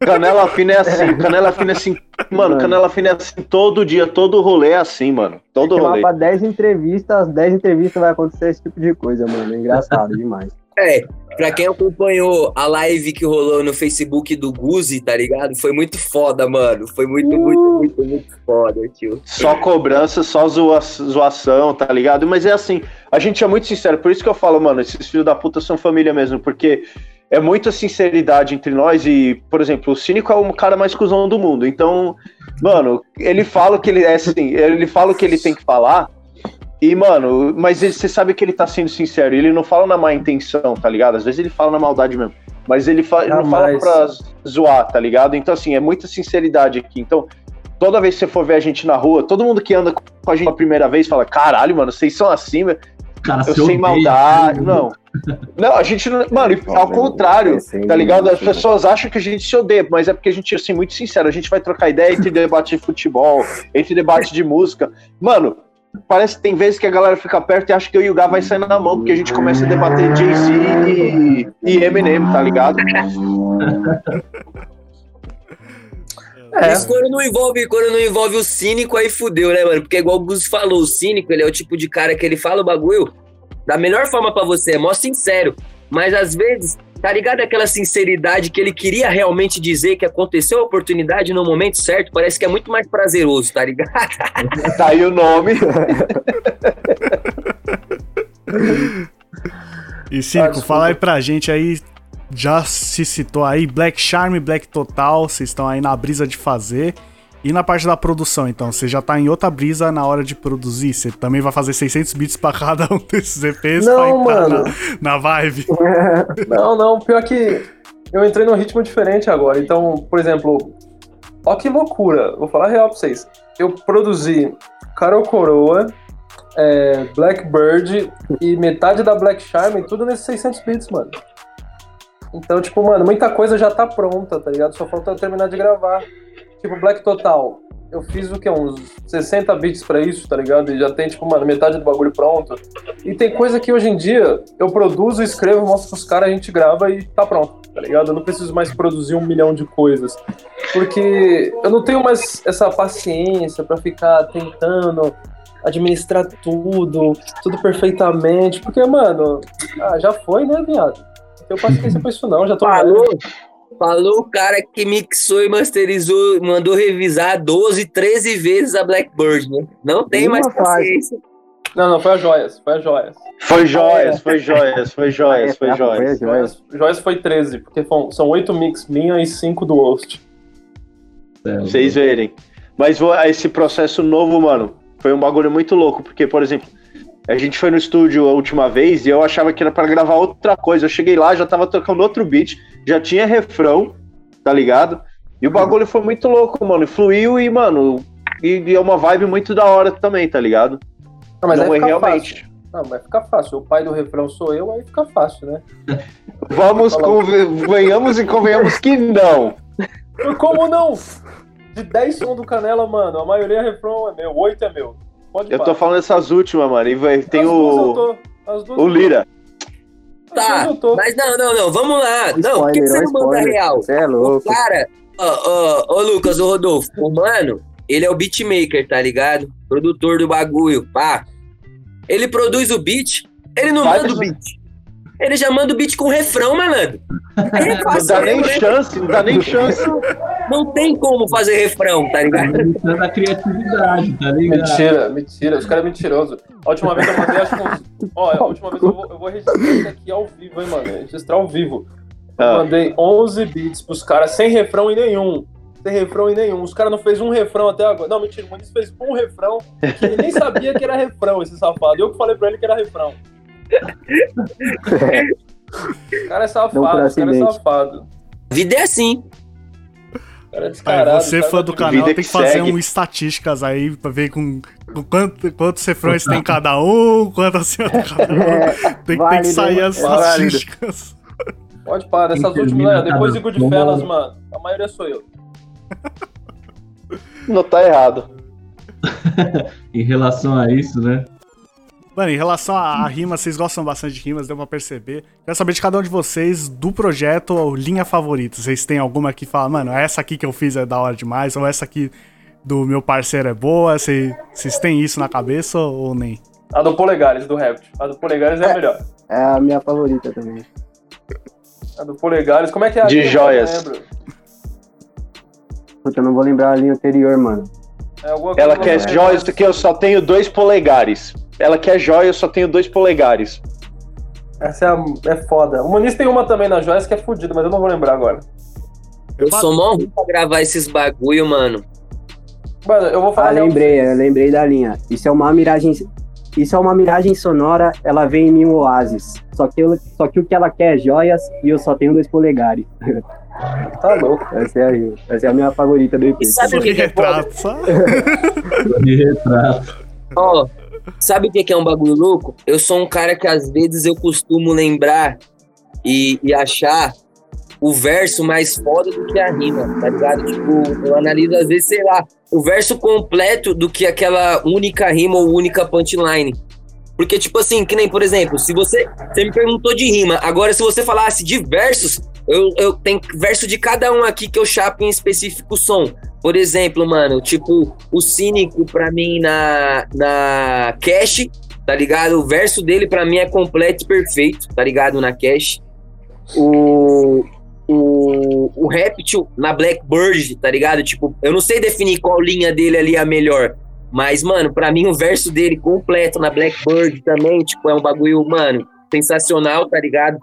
Canela fina é assim, canela fina é assim. Mano, canela fina é assim todo dia, todo rolê é assim, mano. Todo rolê. pra 10 entrevistas, as 10 entrevistas vai acontecer esse tipo de coisa, mano. É engraçado [LAUGHS] demais. É, pra quem acompanhou a live que rolou no Facebook do Guzi, tá ligado? Foi muito foda, mano. Foi muito, muito, muito, muito foda, tio. Só cobrança, só zoa- zoação, tá ligado? Mas é assim, a gente é muito sincero, por isso que eu falo, mano, esses filhos da puta são família mesmo, porque é muita sinceridade entre nós e, por exemplo, o Cínico é o cara mais cuzão do mundo, então, mano, ele fala o que ele é assim, ele fala o que ele tem que falar, e, mano, mas ele- você sabe que ele tá sendo sincero, ele não fala na má intenção, tá ligado? Às vezes ele fala na maldade mesmo, mas ele, fa- não fala pra zoar, tá ligado? Então, assim, é muita sinceridade aqui, então toda vez que você for ver a gente na rua, todo mundo que anda com a gente pela primeira vez fala: caralho, mano, vocês são assim, meu. Cara, eu se sem odeia, maldade. né? Não. Não, a gente não. Mano, ao contrário, tá ligado? As pessoas acham que a gente se odeia, mas é porque a gente, assim, muito sincero, a gente vai trocar ideia entre debate de futebol, entre debate de música. Mano. Parece que tem vezes que a galera fica perto e acha que eu e o Gá vai sair na mão, porque a gente começa a debater Jay-Z e, e Eminem, tá ligado? É. Isso quando não envolve, quando não envolve o cínico, aí fudeu, né, mano? Porque igual o Gus falou, o cínico, ele é o tipo de cara que ele fala o bagulho da melhor forma pra você, é mó sincero. Mas às vezes, tá ligado aquela sinceridade que ele queria realmente dizer que aconteceu a oportunidade no momento certo? Parece que é muito mais prazeroso, tá ligado? [LAUGHS] Tá aí o nome. E Cínico, desculpa. fala aí pra gente aí, já se citou aí, Black Charm, Black Total, vocês estão aí na brisa de fazer. E na parte da produção, então, você já tá em outra brisa na hora de produzir? Você também vai fazer 600 bits pra cada um desses EPs Não, pra entrar mano. Na, na vibe? [LAUGHS] Não, não, pior que eu entrei num ritmo diferente agora. Então, por exemplo, ó que loucura, vou falar a real pra vocês. Eu produzi Carol Coroa, é, Blackbird e metade da Black Charm, tudo nesses 600 bits, mano. Então, tipo, mano, muita coisa já tá pronta, tá ligado? Só falta eu terminar de gravar. Tipo, Black Total, eu fiz o que? Uns 60 bits pra isso, tá ligado? E já tem, tipo, mano, metade do bagulho pronto. E tem coisa que hoje em dia eu produzo, escrevo, mostro pros caras, a gente grava e tá pronto, tá ligado? Eu não preciso mais produzir um milhão de coisas. Porque eu não tenho mais essa paciência pra ficar tentando administrar tudo, tudo perfeitamente. Porque, mano, ah, já foi, né, viado? Não tenho paciência pra isso não, já tô velho. Falou o cara que mixou e masterizou, mandou revisar 12, 13 vezes a Blackbird, né? Não tem Uma mais fase. paciência. Não, não, foi a Joias, foi a Joias. Foi joias, foi joias, foi joias, foi É, joias. foi. Joias, Joias foi 13, porque são- são 8 mix minha e 5 do host. É, vocês verem. Mas esse processo novo, mano, foi um bagulho muito louco, porque, por exemplo, a gente foi no estúdio a última vez e eu achava que era pra gravar outra coisa. Eu cheguei lá, já tava tocando outro beat, já tinha refrão, tá ligado? E o bagulho foi muito louco, mano. e Fluiu e, mano, e, e é uma vibe muito da hora também, tá ligado? Não, mas Não é realmente. fácil. Não, mas fica fácil. O pai do refrão sou eu, aí fica fácil, né? [LAUGHS] Vamos, convenhamos e convenhamos que não. Como não? De 10 sons do Canela, mano, a maioria é refrão é meu, 8 é meu. Pode Eu pá. tô falando essas últimas, mano. E vai, tem As duas eu o, tô. As duas o. Lira. Tá, mas não, não, não, vamos lá. Não, por que que você não manda spoiler. real? Você é O louco. cara, ó, Lucas, ô Rodolfo, o mano, ele é o beatmaker, tá ligado? Produtor do bagulho, pá. Ele produz o beat, ele não Vai manda o beat. Ele já manda o beat com refrão, malandro. É Não dá nem né? chance, não dá nem chance. Não tem como fazer refrão, tá ligado? Limitando a criatividade, tá ligado? Mentira, mentira. Os caras é mentiroso. A última vez eu mandei, acho que uns... Ó, a última vez eu vou, eu vou registrar isso aqui ao vivo, hein, mano. Registrar ao vivo. Eu Ah. mandei 11 beats pros caras, sem refrão em nenhum. Sem refrão em nenhum. Os caras não fez um refrão até agora. Não, mentira, o Muniz fez um refrão que ele nem sabia que era refrão, esse safado. Eu que falei pra ele que era refrão. O cara é safado, o cara é safado. A vida é assim. O cara é Aí você, o cara fã tá do canal, tem que que fazer segue. um estatísticas aí pra ver com, com quanto- quantos refrões tem cada um, quantas assim cada um. É, Tem, tem que válido, sair as Válido. estatísticas. Pode parar, dessas Quem últimas, né, depois de Goodfellas, mano, a maioria sou eu. Não tá errado. [LAUGHS] Em relação a isso, né? Mano, em relação a, a rimas, vocês gostam bastante de rimas, deu pra perceber. Quero saber de cada um de vocês, do projeto, ou linha favorita. Vocês têm alguma que fala, mano, essa aqui que eu fiz é da hora demais, ou essa aqui do meu parceiro é boa. Vocês vocês têm isso na cabeça ou, nem? A do Polegares, do Raptor. A do Polegares é a melhor. É a minha favorita também. A do Polegares, como é que é a De linha? joias. Eu não lembro. Puta, eu não vou lembrar a linha anterior, mano. É Ela quer assim. joias que eu só tenho dois polegares. Ela quer joia, eu só tenho dois polegares. Essa é, a- é foda. O Muniz tem uma também na joias que é fodida, mas eu não vou lembrar agora. Eu sou mó ruim pra gravar esses bagulho, mano. Mano, eu vou falar. Ah, lembrei, eu lembrei da linha. Isso é uma miragem. Isso é uma miragem sonora, ela vem em mim um oásis. Só que, eu- só que o que ela quer é joias e eu só tenho dois polegares. [LAUGHS] Tá louco. Essa é a, essa é a minha favorita do EP. E sabe o que, que é retrato, sabe? De retrato. Ó, sabe o que que é um bagulho louco? Eu sou um cara que às vezes eu costumo lembrar e, e achar o verso mais foda do que a rima, tá ligado? Tipo, eu analiso às vezes, sei lá, o verso completo do que aquela única rima ou única punchline. Porque, tipo assim, que nem, por exemplo, se você. Você me perguntou de rima, agora se você falasse de versos, eu, eu tenho verso de cada um aqui que eu chapo em específico som. Por exemplo, mano, tipo, o Cínico pra mim na, na Cash, tá ligado? O verso dele pra mim é completo e perfeito, tá ligado? Na Cash. O, o, o Reptil na Blackbird, tá ligado? Tipo, eu não sei definir qual linha dele ali é a melhor. Mas, mano, pra mim o verso dele completo na Blackbird também, tipo, é um bagulho, mano, sensacional, tá ligado?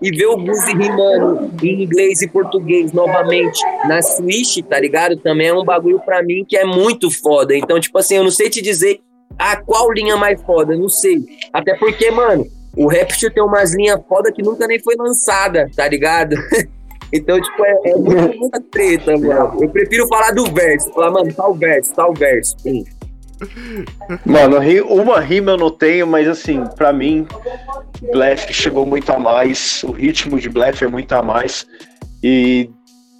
E ver o Guzi rimando em inglês e português novamente na Switch, tá ligado? Também é um bagulho pra mim que é muito foda. Então, tipo assim, eu não sei te dizer a qual linha mais foda, não sei. Até porque, mano, o Rapture tem umas linhas foda que nunca nem foi lançada, tá ligado? [LAUGHS] Então, tipo, é, é muita, treta, mano. Eu prefiro falar do verso. Falar, mano, tal verso, tal verso. Sim. Mano, uma rima eu não tenho, mas assim, pra mim, Bleff chegou muito a mais. O ritmo de Bleff é muito a mais. E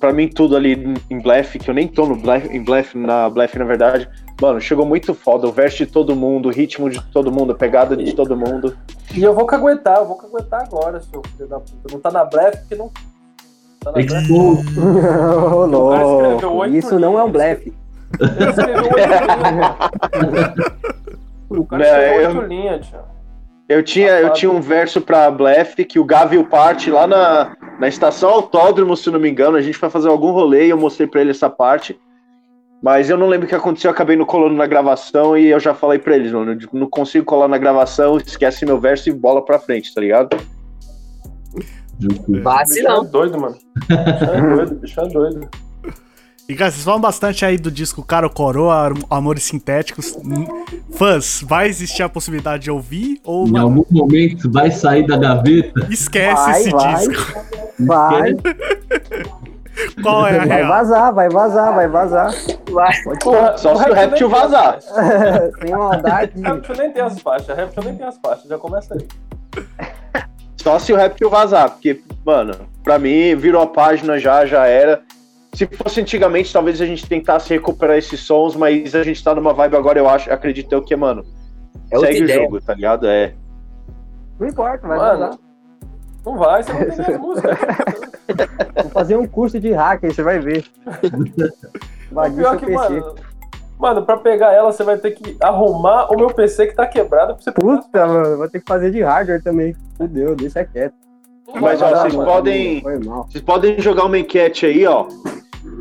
pra mim, tudo ali em Bleff, que eu nem tô no Bleff, em Bleff, na Bleff, na verdade, mano, chegou muito foda. O verso de todo mundo, o ritmo de todo mundo, a pegada de todo mundo. E eu vou caguetar, eu vou caguetar agora, seu filho da puta. Não tá na breve porque não. Tá na [LAUGHS] Isso não é um linhas. Escreveu oito. O cara escreveu oito linhas, tio. Eu tinha, eu tinha um verso pra Bleff que o Gavil parte lá na, na estação Autódromo, se não me engano. A gente foi fazer algum rolê e eu mostrei pra ele essa parte. Mas eu não lembro o que aconteceu, eu acabei não colando na gravação e eu já falei pra eles, mano, não consigo colar na gravação, esquece meu verso e bola pra frente, tá ligado? Bicho é Vacilão. doido, mano. Bicho é doido, bicho é doido. E, cara, vocês falam bastante aí do disco Caro Coroa, Amores Sintéticos. Hum, Fãs, vai existir a possibilidade de ouvir ou Em algum momento vai sair da gaveta. esquece Vai, esse vai. disco? Vai, [LAUGHS] Qual é a vai real? vazar, vai vazar, vai vazar. Porra, Só se o as vazar. [LAUGHS] Sem maldade. Reptil nem tem as faixas, Reptil nem tem as faixas, já começa aí. Só se o Reptil vazar, porque, mano, pra mim virou a página já, já era. Se fosse antigamente, talvez a gente tentasse recuperar esses sons, mas a gente tá numa vibe agora, eu acho, acredito eu que, mano, É segue o jogo, tá ligado? É. Não importa, vai vazar. Mano, não vai, você não tem as músicas. [LAUGHS] Vou fazer um curso de hack aí, você vai ver. [LAUGHS] O pior que, PC. mano, mano, pra pegar ela, você vai ter que arrumar o meu PC que tá quebrado pra você Puta, mano, vou ter que fazer de hardware também. Fudeu, deixa quieto. Mas, ó, vocês mano. podem. Foi mal. Vocês podem jogar uma enquete aí, ó.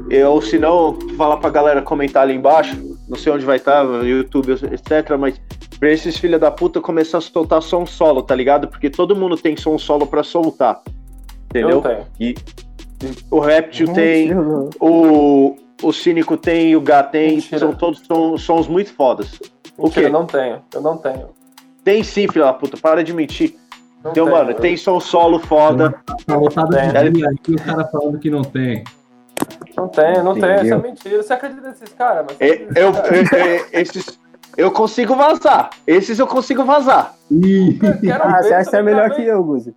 Eu, se não, falar pra galera comentar ali embaixo. Não sei onde vai estar, no YouTube, etc. Mas pra esses filha da puta começar a soltar som solo, tá ligado? Porque todo mundo tem som solo pra soltar. Eu Entendeu? E o Reptil tem, Mentira, o, o Cínico tem, o Gá tem. Mentira. São todos sons, sons muito fodas. O Mentira, quê? eu não tenho. Eu não tenho. Tem sim, filha da puta, para de mentir. Não Então, mano, tem som solo foda. Tá lotado de linha aqui, o cara falando que não tem. Não tenho, não tenho. Isso é Entendeu? mentira. Você acredita nesses caras? Mas É, Eu, eu- eu- esses, eu consigo vazar. Esses eu consigo vazar. Ih, Quero Ah, você acha que é melhor que eu, Guzi?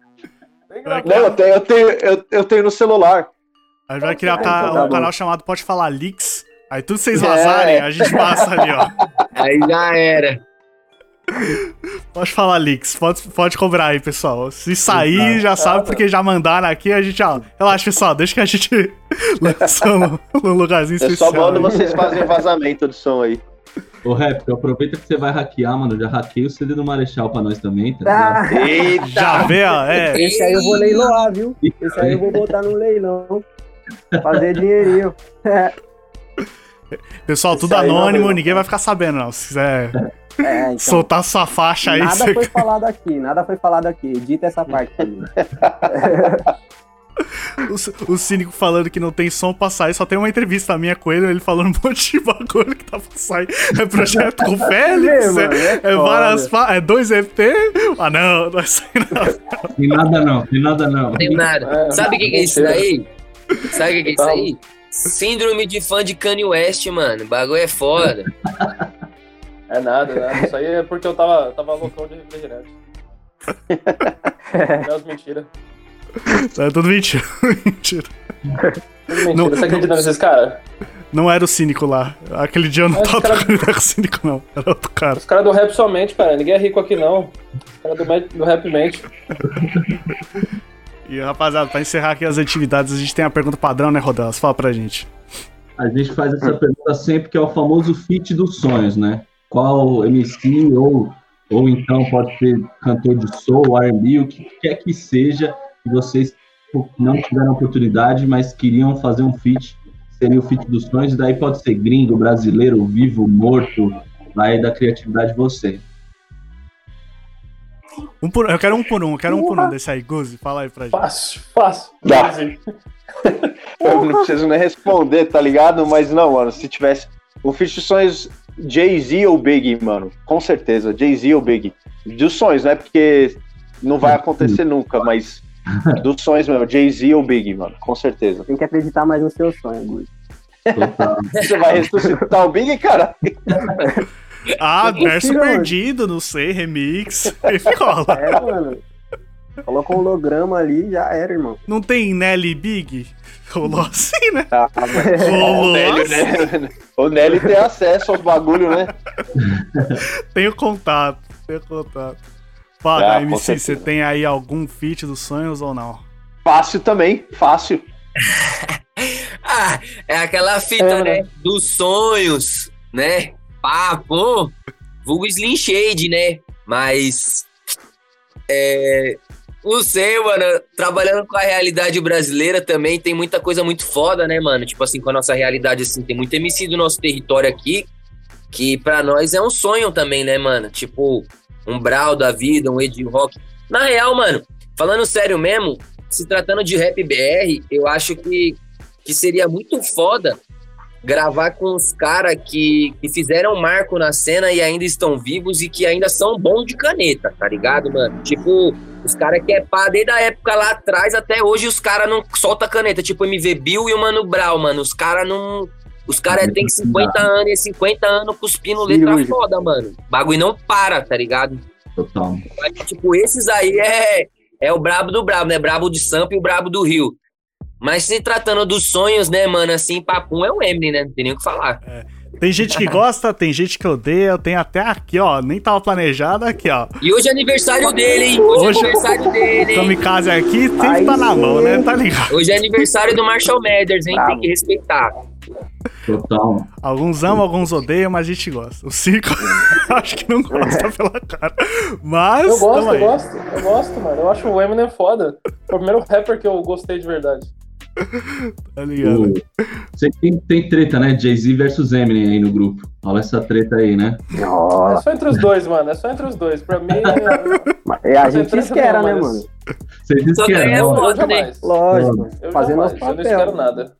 Não, eu tenho, eu tenho, eu, eu tenho no celular. A gente vai criar um, então tá um canal chamado Pode Falar Leaks. Aí tudo vocês É. vazarem, a gente passa ali, ó. Aí já era. Pode falar leaks, pode, pode cobrar aí, pessoal. Se sair, já sabe, porque já mandaram aqui, a gente, ó. Relaxa, pessoal, deixa que a gente [LAUGHS] lança no, no lugarzinho Eu especial. só mando vocês fazem vazamento do som aí. Ô, Rap, aproveita que você vai hackear, mano. Já hackeia o CD do Marechal pra nós também, tá? Ah, Eita! Já vê, ó, é. esse aí eu vou leiloar, viu? Esse aí eu vou botar no leilão. Fazer dinheirinho. [LAUGHS] [LAUGHS] Pessoal, tudo Isso aí, anônimo, não, ninguém vai ficar sabendo, não. Se quiser [LAUGHS] É, então. soltar sua faixa aí, Nada você... foi [LAUGHS] falado aqui, nada foi falado aqui. Edita essa parte mim. o, o cínico falando que não tem som pra sair, só tem uma entrevista minha com ele, ele falando um monte de bagulho que tá pra sair. É projeto com o Félix, mano, é, é é várias fa- é dois EP. Ah, não, não sair nada. Tem nada não, tem nada não. Tem nada. É, Sabe o que, que é isso daí? Sabe o que, que é isso aí? Síndrome de fã de Kanye West, mano. O bagulho é foda. É nada, né? Isso aí é porque eu tava, tava loucão de refrigerante. É as mentiras. É tudo mentira. [LAUGHS] mentira. Tudo mentira. Não- Você acredita nesses caras? Não era o cínico lá. Aquele dia eu não Mas tava cara- com o cínico, não. Era outro cara. Os caras do rap somente, cara. Ninguém é rico aqui, não. Os caras do, do rap mente. E, rapaziada, pra encerrar aqui as atividades, a gente tem a pergunta padrão, né, Rodelas? Fala pra gente. A gente faz essa pergunta sempre, que é o famoso feat dos sonhos, né? Qual MC ou, ou então pode ser cantor de soul, R&B, o que quer que seja, que vocês não tiveram oportunidade, mas queriam fazer um feat, seria o feat dos sonhos, e daí pode ser gringo, brasileiro, vivo, morto, vai da criatividade de você. Um por, eu quero um por um, eu quero um por um desse aí. Guzi, fala aí pra gente. Fácil, fácil. Dá. [LAUGHS] Eu não preciso nem responder, tá ligado? Mas não, mano, se tivesse. O Fish de Sonhos, Jay-Z ou Big, mano? Com certeza, Jay-Z ou Big. Dos sonhos, né? Porque não vai acontecer nunca, mas dos sonhos mesmo, Jay-Z ou Big, mano, com certeza. Tem que acreditar mais no seu sonho. Total. Você vai ressuscitar o Big, cara? [LAUGHS] Ah, verso perdido, não sei, remix. [LAUGHS] E rola. É, mano. Coloca um holograma ali já era, irmão. Não tem Nelly Big? Rolou assim, né? Ah, mas- Rolou o Nelly, assim. né? O Nelly tem acesso aos bagulho, né? [LAUGHS] Tenho contato, tenho contato. Fala, Ah, MC, você tem aí algum feat dos sonhos ou não? Fácil também, fácil. [LAUGHS] Ah, é aquela fita, É, né? Dos sonhos, né? Papo, vulgo Slim Shade, né? Mas. É. Não sei, mano. Trabalhando com a realidade brasileira também tem muita coisa muito foda, né, mano? Tipo assim, com a nossa realidade, assim, tem muito MC do nosso território aqui, que pra nós é um sonho também, né, mano? Tipo, um Brau da vida, um Ed Rock. Na real, mano, falando sério mesmo, se tratando de rap BR, eu acho que, que seria muito foda gravar com os caras que, que fizeram marco na cena e ainda estão vivos e que ainda são bons de caneta, tá ligado, mano? Tipo, os caras que é pá desde a época lá atrás até hoje, os caras não soltam caneta, tipo MV Bill e o Mano Brown, mano. Os caras não. Os caras têm 50 anos e 50 anos cuspindo letra Cirúrgico. foda, mano. O bagulho não para, tá ligado? Total. Mas, tipo, esses aí é, é o brabo do brabo, né? Brabo de Sampa e o brabo do Rio. Mas se tratando dos sonhos, né, mano, assim, papum é o Eminem, né? Não tem nem o que falar. Tem gente que gosta, tem gente que odeia, tem até aqui, ó, nem tava planejado aqui, ó. E hoje é aniversário dele, hein? Hoje, Hoje- é aniversário dele, hein? Kamikaze aqui, tem que Aí tá na mão, né? Tá ligado? Hoje é aniversário do Marshall Mathers, hein? Tem que respeitar. Total. Alguns amam, alguns odeiam, mas a gente gosta. O Cico, [LAUGHS] acho que não gosta pela cara. Mas, Eu gosto, eu gosto, eu gosto, mano. Eu acho o Eminem foda. Foi o primeiro rapper que eu gostei de verdade. [LAUGHS] Tá ligado? O- tem, tem treta, né? Jay-Z versus Eminem aí no grupo. Olha essa treta aí, né? É só entre os dois, mano. É só entre os dois. Pra mim, é... É, a gente espera, não, né, mas- mano? Você disse Só que que é, é não? eu foda, né? jamais. Lógico. Eu Fazer jamais. nosso Eu não espero nada.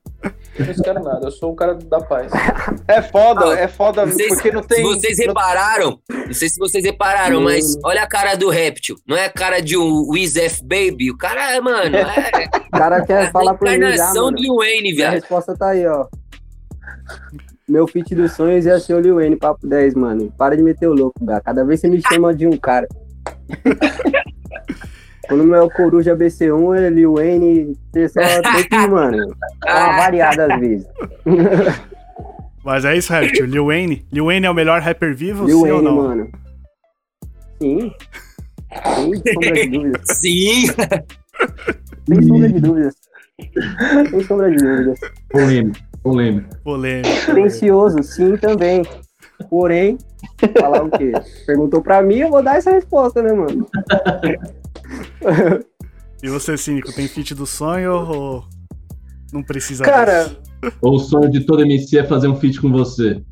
Eu não espero nada. Eu sou um cara da paz. É foda, Ah, é foda, Não sei se- porque não tem. Se vocês não- repararam, não sei se vocês repararam, Hum. mas olha a cara do Réptil. Não é a cara de um Wiz F Baby. O cara é, mano, é O cara quer a falar por mim já, encarnação Lil Wayne, A viado. resposta tá aí, ó. Meu feat dos sonhos ia ser o Lil Wayne, papo 10, mano. Para de meter o louco, Gá. Cada vez você me chama de um cara. [LAUGHS] Quando não é o Coruja BC1, é Lil Wayne. Você só tem que, [LAUGHS] mano, dar uma variada às vezes. [LAUGHS] Mas é isso, Raptor. Lil Wayne. Lil Wayne é o melhor rapper vivo, Lil sim ou Wayne, não? mano. Sim. Sem sombra de dúvidas. [LAUGHS] Sim. Sem sombra de dúvidas. Sem sombra de dúvidas. Polêmico, polêmico. Polêmico. Silencioso, sim, também. Porém, falar o quê? Perguntou pra mim, eu vou dar essa resposta, né, mano? E você, Cínico, tem feat do sonho ou não precisa Cara, disso? Ou o sonho de todo MC é fazer um feat com você?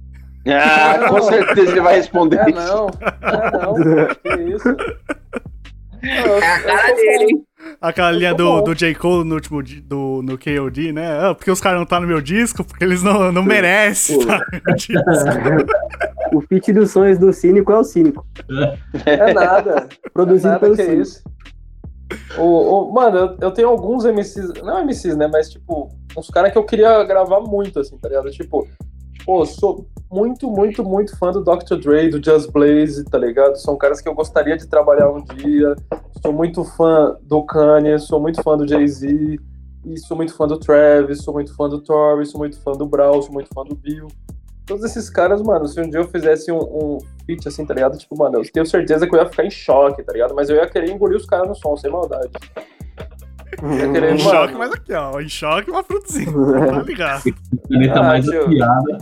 Ah, com certeza ele vai responder é isso. não. É não. Que isso? É a cara dele, hein? Aquela linha do, do J. Cole no último do, no KOD, né? Ah, porque os caras não tá no meu disco, porque eles não, não merecem Pô. tá no meu disco. [LAUGHS] O feat dos sonhos do Cínico é o Cínico. É nada. Produzido Nada pelo que é Cínico. isso. O, o- mano, eu, tenho alguns MCs, não MCs, né? Mas, tipo, uns caras que eu queria gravar muito, assim, tá ligado? Tipo, pô, sou muito, muito, muito fã do Dr. Dre, do Just Blaze, tá ligado? São caras que eu gostaria de trabalhar um dia. Sou muito fã do Kanye, sou muito fã do Jay-Z, e sou muito fã do Travis, sou muito fã do Tory, sou muito fã do Brown, sou muito fã do Bill. Todos esses caras, mano, se um dia eu fizesse um, um feat assim, tá ligado? Tipo, mano, eu tenho certeza que eu ia ficar em choque, tá ligado? Mas eu ia querer engolir os caras no som, sem maldade. Ia querer, Em mano, choque, mas aqui, ó. Em choque, mas produzindo. [LAUGHS] Tá ligado? Caneta Ah, mais tio. afiada.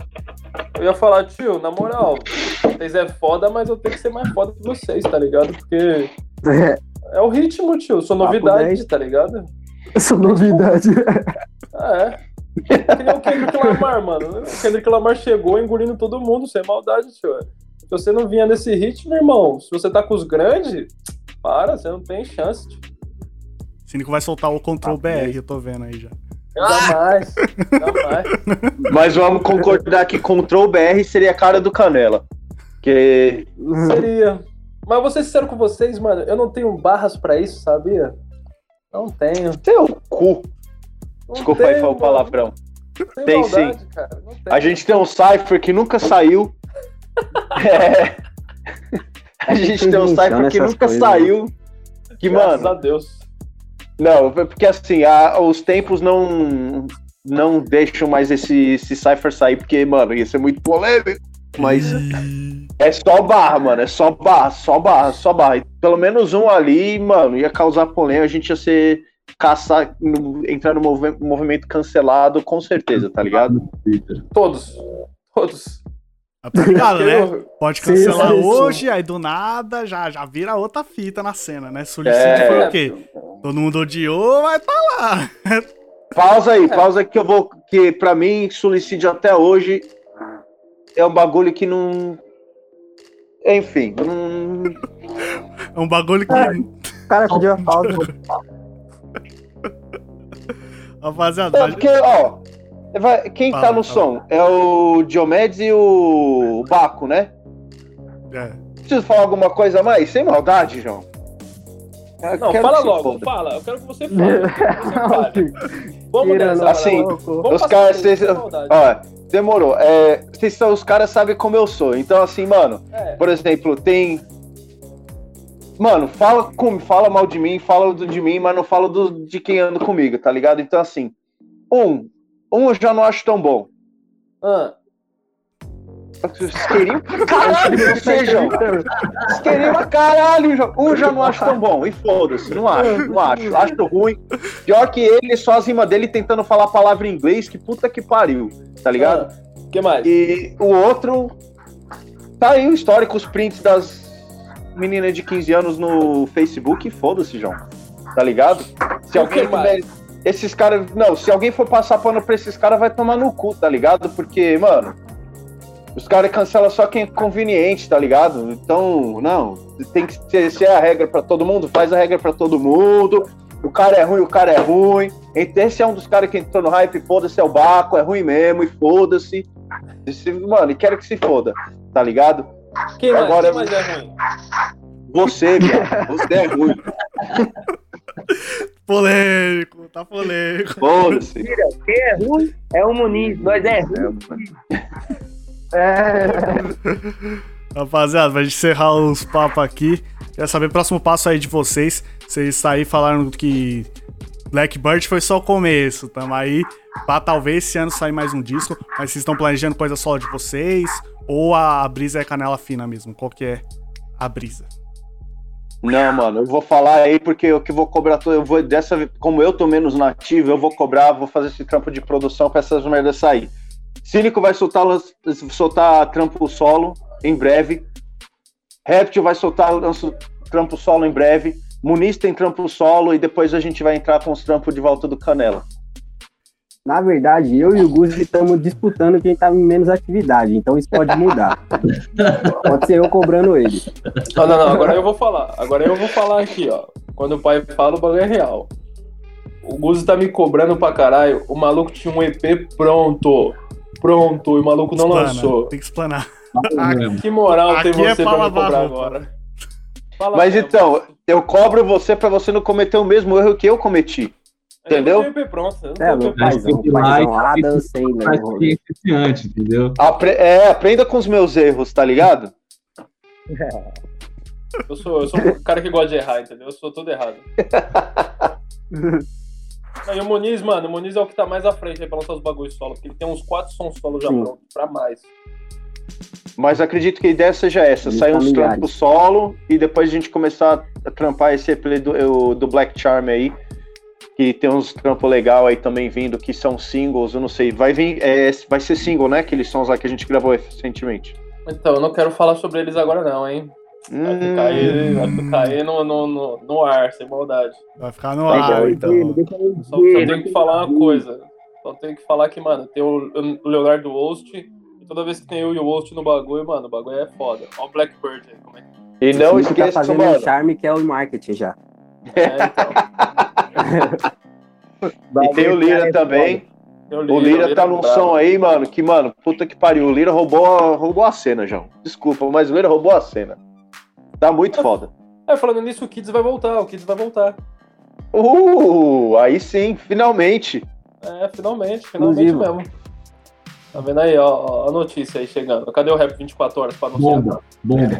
eu ia falar, tio, na moral, vocês é foda, mas eu tenho que ser mais foda que vocês, tá ligado? Porque [LAUGHS] é o ritmo, tio, sou novidade, 10. tá ligado? [LAUGHS] Essa novidade. Ah, é. Que nem o Kendrick Lamar, mano. O Kendrick Lamar chegou engolindo todo mundo, sem maldade, tio. Se você não vinha nesse ritmo, irmão, se você tá com os grandes, Para, você não tem chance. Tipo. Cínico vai soltar o Control BR, eu tô vendo aí já. Jamais. [LAUGHS] Jamais. Mas vamos concordar que Control BR seria a cara do Canela. Que. Seria. Mas vou ser sincero com vocês, mano. Eu não tenho barras pra isso, sabia? Não tenho. Seu cu. Não Desculpa aí, foi o palavrão. Não Tem maldade, Cara. Não tem. A gente tem um Cypher que nunca saiu. [LAUGHS] É. A gente tem um Cypher que nunca coisas, saiu. Que, Graças mano. a Deus. Não, porque assim, a- os tempos não não deixam mais esse, esse Cypher sair, porque, mano, ia ser muito polêmico. Mas é só barra, mano. É só barra, só barra, só barra. E pelo menos um ali, mano, ia causar polêmica, a gente ia ser caçar, no- entrar no movi- movimento cancelado, com certeza, tá ligado? Todos. Todos. Tá ligado, né? Pode Sim, cancelar sim, sim. hoje, aí do nada já, já vira outra fita na cena, né? Suicídio É. foi o quê? Todo mundo odiou, vai tá lá. Pausa aí, pausa que eu vou. Que pra mim, suicídio até hoje é um bagulho que não. Enfim, não. É um bagulho que. O cara pediu a pausa. [LAUGHS] Rapaziada, É porque, ó. quem tá Fala, no fala. som? É o Diomedes e o Baco, né? é. Preciso falar alguma coisa a mais? Sem maldade, João. Eu Não, quero fala logo, foda. fala. Eu quero que você fale. Eu quero que você fale. [LAUGHS] Vamos Tira, nessa, não. Assim. Vamos Os caras, maldade. Ó, demorou. É, vocês são, os caras sabem como eu sou. Então, assim, mano, É. por exemplo, tem. Mano, fala com, fala mal de mim, fala de mim, mas não fala do, de quem anda comigo, tá ligado? Então, assim, um, um eu já não acho tão bom. Ah, Isqueirinho [LAUGHS] pra caralho, você, João. Isqueirinho pra caralho. Um já não acho tão bom. E foda-se, não acho, não acho. [LAUGHS] Acho ruim. Pior que ele, só as rimas dele tentando falar a palavra em inglês, que puta que pariu, tá ligado? O que mais? E o outro. Tá aí o histórico, os prints das meninas de 15 anos no Facebook, foda-se, João. Tá ligado? Se alguém tiver. Esses caras. Não, se alguém for passar pano pra esses caras, vai tomar no cu, tá ligado? Porque, mano. Os caras cancelam só quem é conveniente, tá ligado? Então, não. Tem que ser, se é a regra pra todo mundo, faz a regra pra todo mundo. O cara é ruim, o cara é ruim. Esse é um dos caras que entrou no hype, foda-se, é o Baco, é ruim mesmo, e foda-se. Mano, e quero que se foda, tá ligado? Quem mais? agora- Quem mais é ruim? Você, viado, você é ruim. [LAUGHS] Polêmico, tá polêmico. Foda-se. Quem é ruim é o Muniz, nós é ruim. É. Rapaziada, pra gente encerrar os papos aqui, quero saber o próximo passo aí de vocês. Vocês aí falaram que Blackbird foi só o começo, tamo aí pra talvez esse ano sair mais um disco, mas vocês estão planejando coisa solo de vocês ou a brisa é canela fina mesmo? Qual que é a brisa? Não, mano, eu vou falar aí porque eu que vou cobrar, eu vou dessa como eu tô menos nativo, eu vou cobrar, vou fazer esse trampo de produção pra essas merdas sair. Cínico vai soltar, soltar trampo solo em breve. Reptil vai soltar lanço- trampo solo em breve. Muniz tem trampo solo e depois a gente vai entrar com os trampos de volta do Canela. Na verdade, eu e o Guzi estamos disputando quem tá em menos atividade, então isso pode mudar. pode ser eu cobrando ele. Não, não, não. Agora eu vou falar. Agora eu vou falar aqui, ó. Quando o pai fala, o bagulho é real. O Guzi tá me cobrando pra caralho. O maluco tinha um EP pronto. Pronto. E o maluco não Explana, lançou. Tem que explanar. Que moral tem Aqui é você pra me cobrar agora? Fala Mas mesmo. então, eu cobro você pra você não cometer o mesmo erro que eu cometi. Eu entendeu? não pronto. Eu não É, meu paizão, paizão, dancei, né? Entendeu? Apre- é, aprenda com os meus erros, tá ligado? Eu sou, eu sou um cara que gosta de errar, entendeu? Eu sou todo errado. [LAUGHS] Não, e o Muniz, mano, o Muniz é o que tá mais à frente aí pra lançar os bagulhos solo, porque ele tem uns quatro sons solo já Sim. prontos, pra mais. Mas acredito que a ideia seja essa: sair uns trampos solo e depois a gente começar a trampar esse EP do, do Black Charm aí. Que tem uns trampos legal aí também vindo, que são singles, eu não sei. Vai vir, é, vai ser single, né? Aqueles sons lá que a gente gravou recentemente. Então, eu não quero falar sobre eles agora não, hein? Vai Hum, ficar aí, vai ficar aí no, no, no, no ar, sem maldade. Vai ficar no ar, então. Só, só tenho que falar uma coisa. Só tenho que falar que, mano, tem o Leonardo Host, e toda vez que tem eu e o Host no bagulho, mano, o bagulho é foda. Ó o Blackbird aí, como é que E não O Chico tá esqueça, fazendo mano. um charme que é o marketing já. É, então. [LAUGHS] E tem o Lira também. Eu li, O Lira li, tá num bravo. som aí, mano, que, mano, puta que pariu. O Lira roubou, roubou a cena, João. Desculpa, mas o Lira roubou a cena. Tá muito foda. É, falando nisso, o Kids vai voltar, o Kids vai voltar. Uh, aí sim, finalmente. É, finalmente, finalmente Inclusive. mesmo. Tá vendo aí, ó, a notícia aí chegando. Cadê o Rap 24 horas pra anunciar? Bomba, bomba.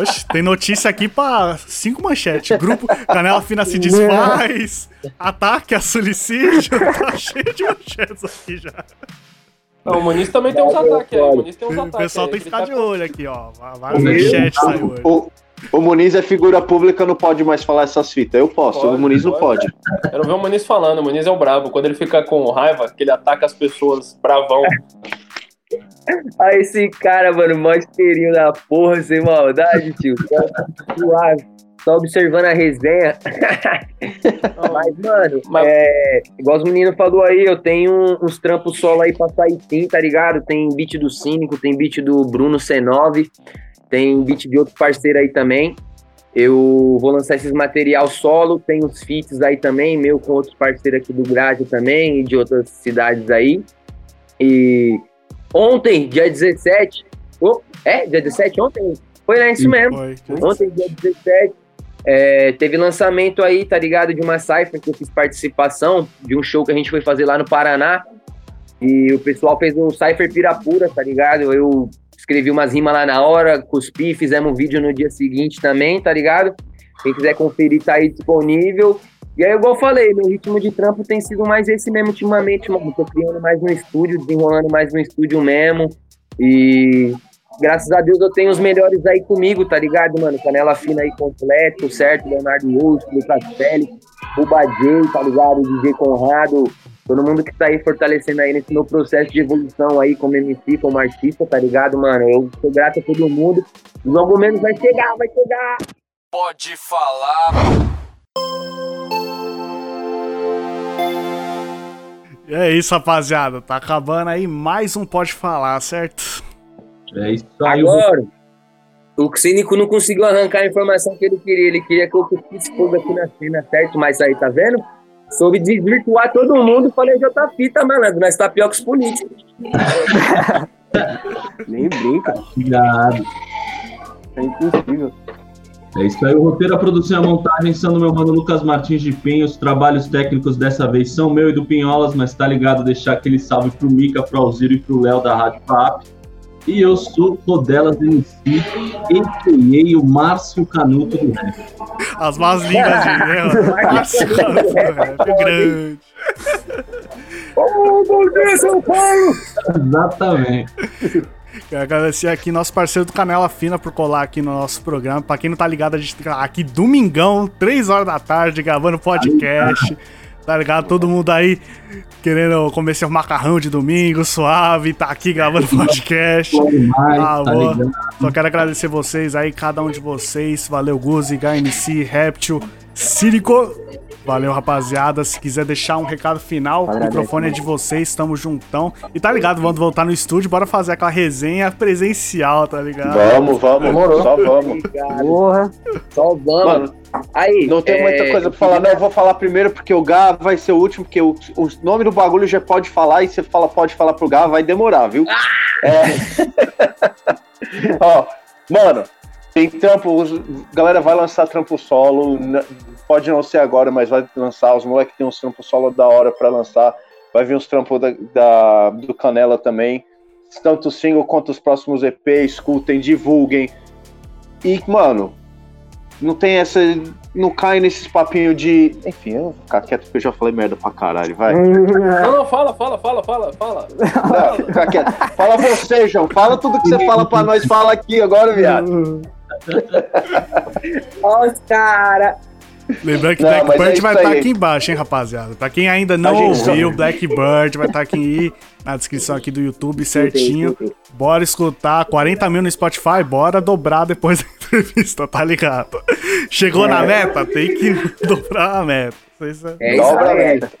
Oxe, tem notícia aqui pra cinco manchetes. Grupo Canela Fina se desfaz. Ataque a suicídio. [LAUGHS] Tá cheio de manchetes aqui já. Não, o Muniz também tem uns ataques aí. O Muniz tem uns O ataques pessoal aí, tem que ficar tá de olho aqui, ó. Várias manchetes saiu hoje. O, o Muniz é figura pública, não pode mais falar essas fitas. Eu posso, Pode, o Muniz não pode. pode. Quero ver o Muniz falando. O Muniz é o brabo. Quando ele fica com raiva, que ele ataca as pessoas bravão. Ah, esse cara, mano, mó esteirinho da porra, sem maldade, tio. Suave. Só observando a resenha. [LAUGHS] Mas, mano, Mas- é, igual os meninos falou aí, eu tenho uns trampos solo aí pra sair sim, tá ligado? Tem beat do Cínico, tem beat do Bruno C9, tem beat de outro parceiro aí também. Eu vou lançar esses material solo, tem os feats aí também, meu com outros parceiros aqui do Grade também e de outras cidades aí. E ontem, dia 17, oh, é, dia 17 ontem? Foi, né? Isso mesmo. Foi. Ontem, dia 17, é, teve lançamento aí, tá ligado? De uma cypher que eu fiz participação de um show que a gente foi fazer lá no Paraná. E o pessoal fez um cypher pirapura, tá ligado? Eu escrevi umas rimas lá na hora, cuspi, fizemos um vídeo no dia seguinte também, tá ligado? Quem quiser conferir tá aí disponível. E aí, igual eu falei, meu ritmo de trampo tem sido mais esse mesmo ultimamente, mano. Tô criando mais no estúdio, desenrolando mais no estúdio mesmo. E graças a Deus eu tenho os melhores aí comigo, tá ligado, mano? Canela fina aí completo, certo? Leonardo Russo, Lucas Félix, J, tá ligado? DJ Conrado, todo mundo que tá aí fortalecendo aí nesse meu processo de evolução aí como MC, como artista, tá ligado, mano? Eu sou grato a todo mundo. Logo menos vai chegar, vai chegar! Pode falar. E é isso, rapaziada. Tá acabando aí mais um Pode Falar, certo? É isso aí. Agora, o Cínico não conseguiu arrancar a informação que ele queria. Ele queria que eu cuspisse fogo aqui na cena, certo? Mas aí, tá vendo? Soube desvirtuar todo mundo. Falei, já tá fita, malandro. Nós tá pior que os políticos. [LAUGHS] Nem brinca, Obrigado. é impossível. É isso aí, o roteiro, a produção e a montagem são do meu mano Lucas Martins de Penha. Os trabalhos técnicos dessa vez são meu e do Pinholas, mas tá ligado deixar aquele salve pro Mica, pro Alziro e pro Léo da Rádio FAP. E eu sou Rodelas MC, a.k.a. o Márcio Canuto do Rap. As más línguas de [LAUGHS] né, mano? Nossa, rap grande. Ô, bom dia, São Paulo! Exatamente. Quero agradecer aqui nosso parceiro do Canela Fina por colar aqui no nosso programa. Pra quem não tá ligado, a gente tá aqui domingão, 3 horas da tarde, gravando podcast. [LAUGHS] Tá ligado? Todo mundo aí querendo comer seu macarrão de domingo, suave, tá aqui gravando podcast. Demais, Ah, tá boa. ligado? Só quero agradecer vocês aí, cada um de vocês. Valeu, Guzi, HMC, Reptil, Círico. Valeu, rapaziada. Se quiser deixar um recado final, o microfone é de vocês, tamo juntão. E tá ligado, vamos voltar no estúdio, bora fazer aquela resenha presencial, tá ligado? Vamos, vamos, Demorou. só vamos. Porra, Só vamos. Mano, aí, não tem é, muita coisa pra falar, não. Eu vou falar primeiro porque o Gá vai ser o último, porque o, o nome do bagulho já pode falar e você fala, pode falar pro Gá, vai demorar, viu? É. [LAUGHS] Ó, mano, tem trampo, galera vai lançar trampo solo, pode não ser agora, mas vai lançar. Os moleques tem uns trampos solo da hora pra lançar. Vai vir uns trampos da, da- do Canela também. Tanto o single quanto os próximos EP, escutem, divulguem. E, mano, não tem essa. Não cai nesses papinhos de. Enfim, eu vou ficar quieto porque eu já falei merda pra caralho, vai. [LAUGHS] Não, não, fala, fala, fala, fala, fala. Não, fica quieto. Fala você, João. Fala tudo que você fala pra nós. Fala aqui agora, viado. Ó, os cara. Lembrando que Não, Blackbird é vai estar aí. aqui embaixo, hein, rapaziada? Pra quem ainda não ouviu, Blackbird vai estar aqui na descrição aqui do YouTube certinho. Bora escutar 40 mil no Spotify, bora dobrar depois da [LAUGHS] entrevista, tá ligado? Chegou na meta, tem que [LAUGHS] dobrar a meta. É- É isso Dobra a aí. meta.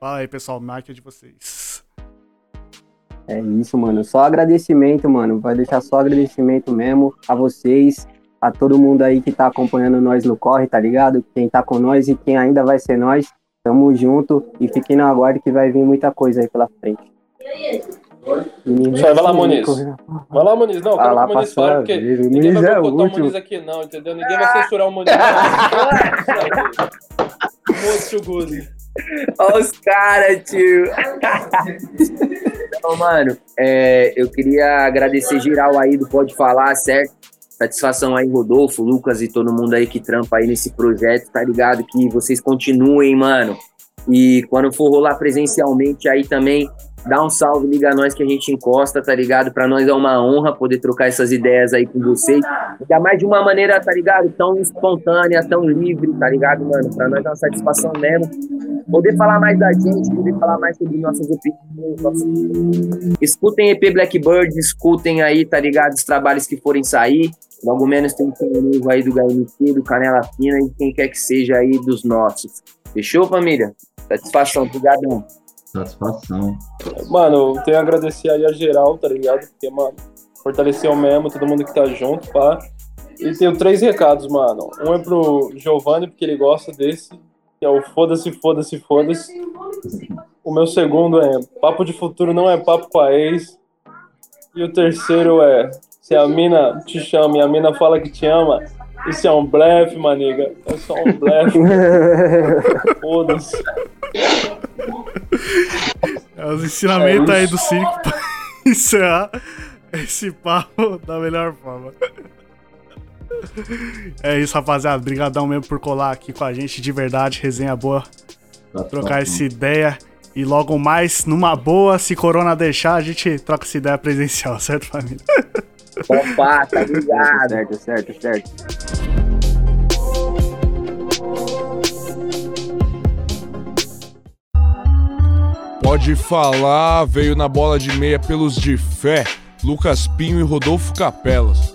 Fala aí, pessoal, é de vocês. É isso, mano. Só agradecimento, mano. Vai deixar só agradecimento mesmo a vocês, a todo mundo aí que tá acompanhando nós no corre, tá ligado? Quem tá com nós e quem ainda vai ser nós. Tamo junto e fiquem na aguardo que vai vir muita coisa aí pela frente. Menino, Vai lá, correu. Vai lá, Muniz. Não, Vai lá, Muniz passou fale, a porque vez. O ninguém Muniz vai é o. Muniz aqui, não, entendeu? Ninguém vai censurar o Muniz. Moço [LAUGHS] Guzi. Olha os caras, tio. então, mano, é, eu queria agradecer geral aí do Pode Falar, certo? Satisfação aí, Rodolfo, Lucas e todo mundo aí que trampa aí nesse projeto, tá ligado? Que vocês continuem, mano. E quando for rolar presencialmente aí também, dá um salve, liga nós que a gente encosta, tá ligado? Pra nós é uma honra poder trocar essas ideias aí com vocês. Ainda mais de uma maneira, tá ligado? Tão espontânea, tão livre, tá ligado, mano? Pra nós é uma satisfação mesmo poder falar mais da gente, poder falar mais sobre nossas opiniões. nossas- Escutem EP Blackbird, escutem aí, tá ligado? Os trabalhos que forem sair. Logo menos tem um novo aí do HMT, do Canela Fina e quem quer que seja aí dos nossos. Fechou, família? Satisfação, obrigadão. Satisfação. Mano, eu tenho a agradecer aí a geral, tá ligado? Porque, mano, fortaleceu mesmo, todo mundo que tá junto, pá. E tenho três recados, mano. Um é pro Giovanni, porque ele gosta desse, que é o foda-se, foda-se, foda-se. O meu segundo é papo de futuro não é papo com a ex. E o terceiro é se a mina te chama e a mina fala que te ama, isso é um blefe, maniga. É só um blefe, [LAUGHS] foda-se. É os ensinamentos aí do circo pra [LAUGHS] encerrar esse papo da melhor forma. É isso, rapaziada. Obrigadão mesmo por colar aqui com a gente, de verdade. Resenha boa. Trocar essa ideia. E logo mais, numa boa, se Corona deixar, a gente troca essa ideia presencial, [LAUGHS] certo, família? Opa, tá ligado? certo, certo, certo. Pode falar, veio na bola de meia pelos de fé, Lucas Pinho e Rodolfo Capelas.